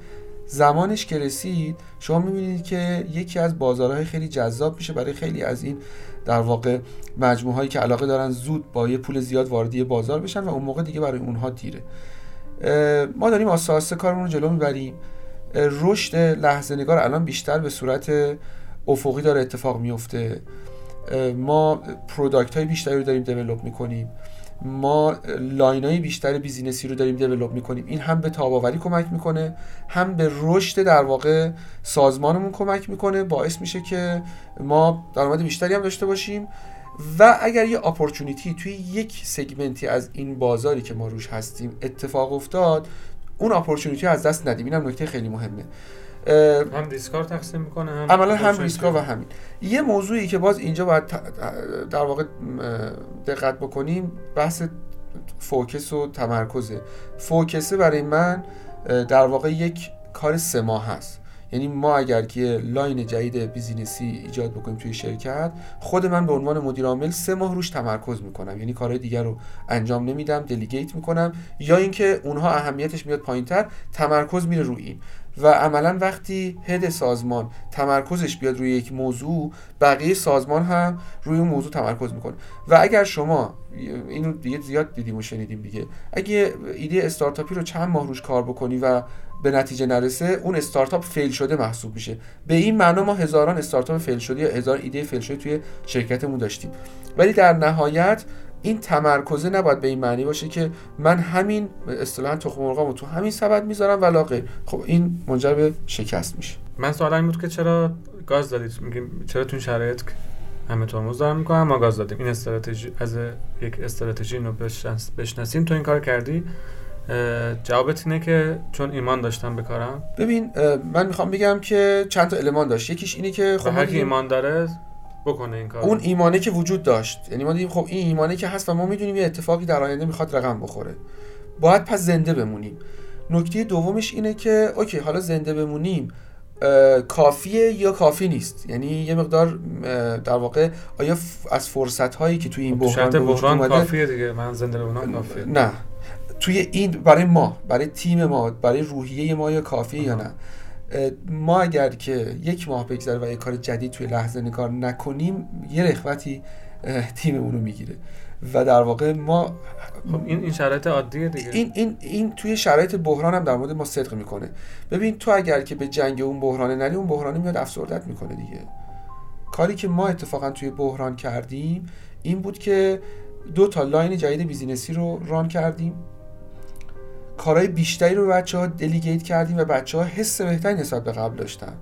زمانش که رسید شما می‌بینید که یکی از بازارهای خیلی جذاب میشه. برای خیلی از این در واقع مجموعه هایی که علاقه دارن زود با یه پول زیاد واردی بازار بشن و اون موقع دیگه برای اونها دیره. ما داریم آساسه کارمون رو جلو می‌بریم. رشد لحظه نگار الان بیشتر به صورت افقی داره اتفاق میفته ما product های بیشتری رو داریم develop می‌کنیم. ما line های بیشتر business ی رو داریم develop می‌کنیم. این هم به تاب‌آوری کمک می‌کنه هم به رشد در واقع سازمانمون کمک می‌کنه. باعث میشه که ما درآمد بیشتری هم داشته باشیم. و اگر یه opportunity توی یک segment ی از این بازاری که ما روش هستیم اتفاق افتاد اون opportunity از دست ندیم. اینم نکته خیلی مهمه. هم ریسکا رو تقسیم می‌کنه هم عملا هم ریسکا رو و همین. یه موضوعی که باز اینجا باید در واقع دقت بکنیم بحث focus و تمرکزه. focus ه برای من در واقع یک کار سه ماه هست. یعنی ما اگر که line جدید business ی ایجاد بکنیم توی شرکت خود من به عنوان مدیر عامل سه ماه روش تمرکز می‌کنم. یعنی کارهای دیگر رو انجام نمیدم دلیگیت می‌کنم یا اینکه اونها اهمیتش میاد پایینتر تمرکز میره روی این. و عملا وقتی هد سازمان تمرکزش بیاد روی یک موضوع بقیه سازمان هم روی اون موضوع تمرکز می‌کنه. و اگر شما اینو دیگه زیاد دیدیم و شنیدیم دیگه اگه ایده استارتاپی رو چند ماه روش کار بکنی و به نتیجه نرسه اون استارتاپ فیل شده محسوب میشه. به این معنا ما هزاران استارتاپ فیل شده یا هزار ایده فیل شده توی شرکتمون داشتیم. ولی در نهایت این تمرکزه نباید به این معنی باشه که من همین اصطلاحا تخم مرغامو تو همین سبد می‌ذارم غیر خب این منجر به شکست میشه. من سوال این بود که چرا گاز دادید؟ میگیم چرا تو شرایط همه ترمز دارن می‌کنن ما گاز دادیم. این استراتژی از یک استراتژی اینو بشناسیم. تو این کار کردی؟ جوابت اینه که چون ایمان داشتم به کارم ببین من می‌خوام بگم که چند تا المان داشت. یکیش اینه که خب هر ایمان داره بکنه این کار اون ایمانه که وجود داشت. یعنی ما دیدیم خب این ایمانه که هست و ما می‌دونیم یه اتفاقی در آینده می‌خواد رقم بخوره. باید پس زنده بمونیم. نکته دومش اینه که okay حالا زنده بمونیم کافیه یا کافی نیست؟ یعنی یه مقدار در واقع آیا از فرصت هایی که توی این خب، بحران بحران کافیه دیگه. من زنده بمونم کافیه. نه. توی این برای ما برای تیم ما برای روحیه ما یا کافیه یا نه. ما اگر که یک ماه بگذره و یک کار جدید توی لحظه نکار نکنیم یه رخوتی تیممون رو می‌گیره. و در واقع ما خب این این شرایط عادیه دیگه. این این این توی شرایط بحران هم در مورد ما صدق می‌کنه. ببین تو اگر که به جنگ اون بحران نری اون بحران میاد افسردت می‌کنه دیگه. کاری که ما اتفاقا توی بحران کردیم این بود که دو تا line جدید business ی رو run کردیم. کارهای بیشتری رو بچه ها delegate کردیم و بچه ها حس بهتری نسبت به قبل داشتن.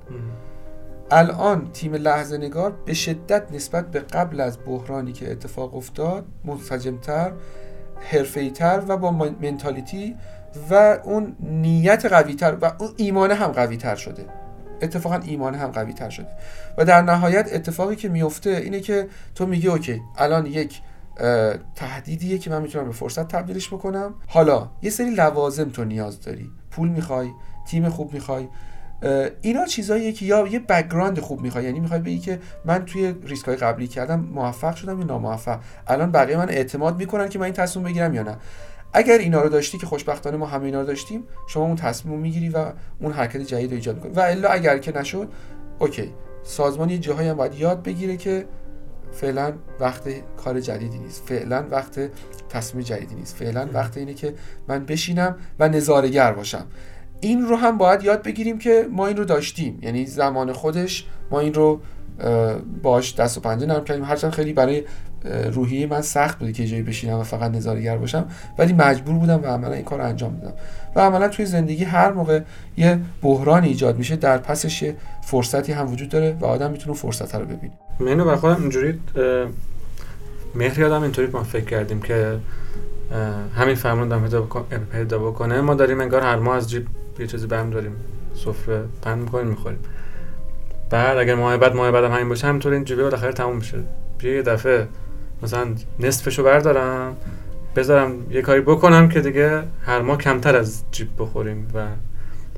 الان تیم لحظه نگار به شدت نسبت به قبل از بحرانی که اتفاق افتاد منسجمتر حرفه‌ای‌تر و با mentality و اون نیت قویتر و اون ایمان هم قویتر شده. اتفاقا ایمان هم قوی تر شده. و در نهایت اتفاقی که میفته اینه که تو میگی okay الان یک تهدیدیه که من می‌تونم به فرصت تبدیلش بکنم. حالا یه سری لوازم تو نیاز داری. پول می‌خوای تیم خوب می‌خوای. اینا چیزاییه که یا یه background خوب می‌خوای. یعنی می‌خوای بگی که من توی ریسک های قبلی کردم موفق شدم یا ناموفق. الان بقیه من اعتماد می‌کنن که من این تصمیم بگیرم یا نه. اگر اینا رو داشتی که خوشبختانه ما همه اینا رو داشتیم شما اون تصمیم می‌گیری و اون حرکت جدید رو ایجاد می‌کنی. و الا اگر که نشد اوکی. سازمان یه جاهایی هم باید یاد بگیره که فعلا وقت کار جدیدی نیست. فعلا وقت تصمیم جدیدی نیست. فعلا وقت اینه که من بشینم و نظارگر باشم. این رو هم باید یاد بگیریم که ما این رو داشتیم. یعنی زمان خودش ما این رو باش دست و پنجه نرم کردیم. هرچند خیلی برای روحیه من سخت بوده که جایی بشینم و فقط نظارگر باشم. ولی مجبور بودم و عملا این کار رو انجام بدم و عملا توی زندگی هر موقع یه بحران ایجاد میشه در پسش یه فرصتی هم وجود داره و آدم می‌تونه فرصت رو ببینه. منو برای خودم اینجوری مهر یادم اینطوری ما فکر کردیم که همین فرمان دام پیدا بکنه. ما داریم انگار هر ماه از جیب یه چیزی برم داریم. سفره پن می‌کنیم می‌خوریم. بعد اگر ماه بعد ماه بعد هم همین باشه همینطور این جیبه بالاخره تموم میشه. بیا یه دفعه مثلا نصفشو بردارم بذارم یه کاری بکنم که دیگه هر ماه کمتر از جیب بخوریم. و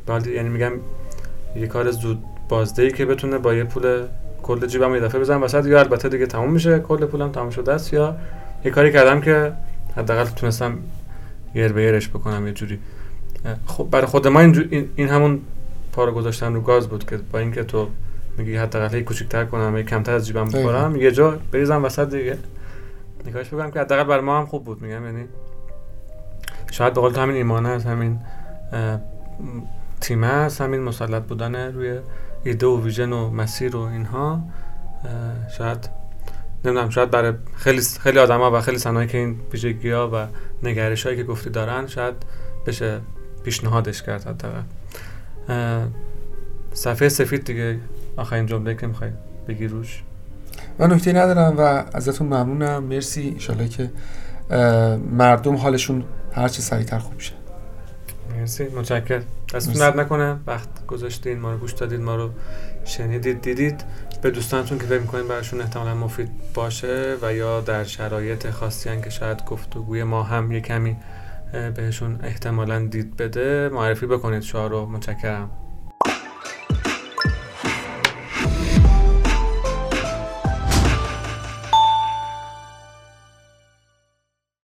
بعد یعنی میگم یه کار زود بازدهی که بتونه با یه پول کل جیبم یه دفعه بزنم وسط یا البته دیگه تموم میشه کل پولم تموم شده است یا یه کاری کردم که حداقل تونستم یر به یرش بکنم یه جوری. خب برای خود ما این, این همون پارو گذاشتن رو گاز بود که با اینکه تو میگی حداقل کوچیک‌تر کنم یه کمتر از جیبم بخورم یه جا بریزم وسط دیگه. نگاهش بگم که حداقل برای ما هم خوب بود میگم یعنی شاید به قول همین ایمانه از همین تیمه است همین مسلط بودن روی ایده و ویژن و مسیر و اینها شاید نمی‌دونم شاید برای خیلی خیلی آدما و خیلی صنایع که این ویژگی ها و نگرش هایی که گفتی دارن شاید بشه پیشنهادش کرد حداقل. صفحه سفید دیگه. آخرین جمله که می‌خوای بگی روش. من نکته ندارم و ازتون ممنونم. مرسی. انشالله که مردم حالشون هرچی سریعتر خوب شه مرسی. متشکر دستتون درد نکنه. وقت گذاشتین ما رو گوش دادید ما رو شنیدید دیدید. به دوستانتون که فکر می‌کنید براشون احتمالا مفید باشه و یا در شرایط خاصی که شاید گفتگوی ما هم یه کمی بهشون احتمالا دید بده معرفی بکنید. شما رو متشکرم.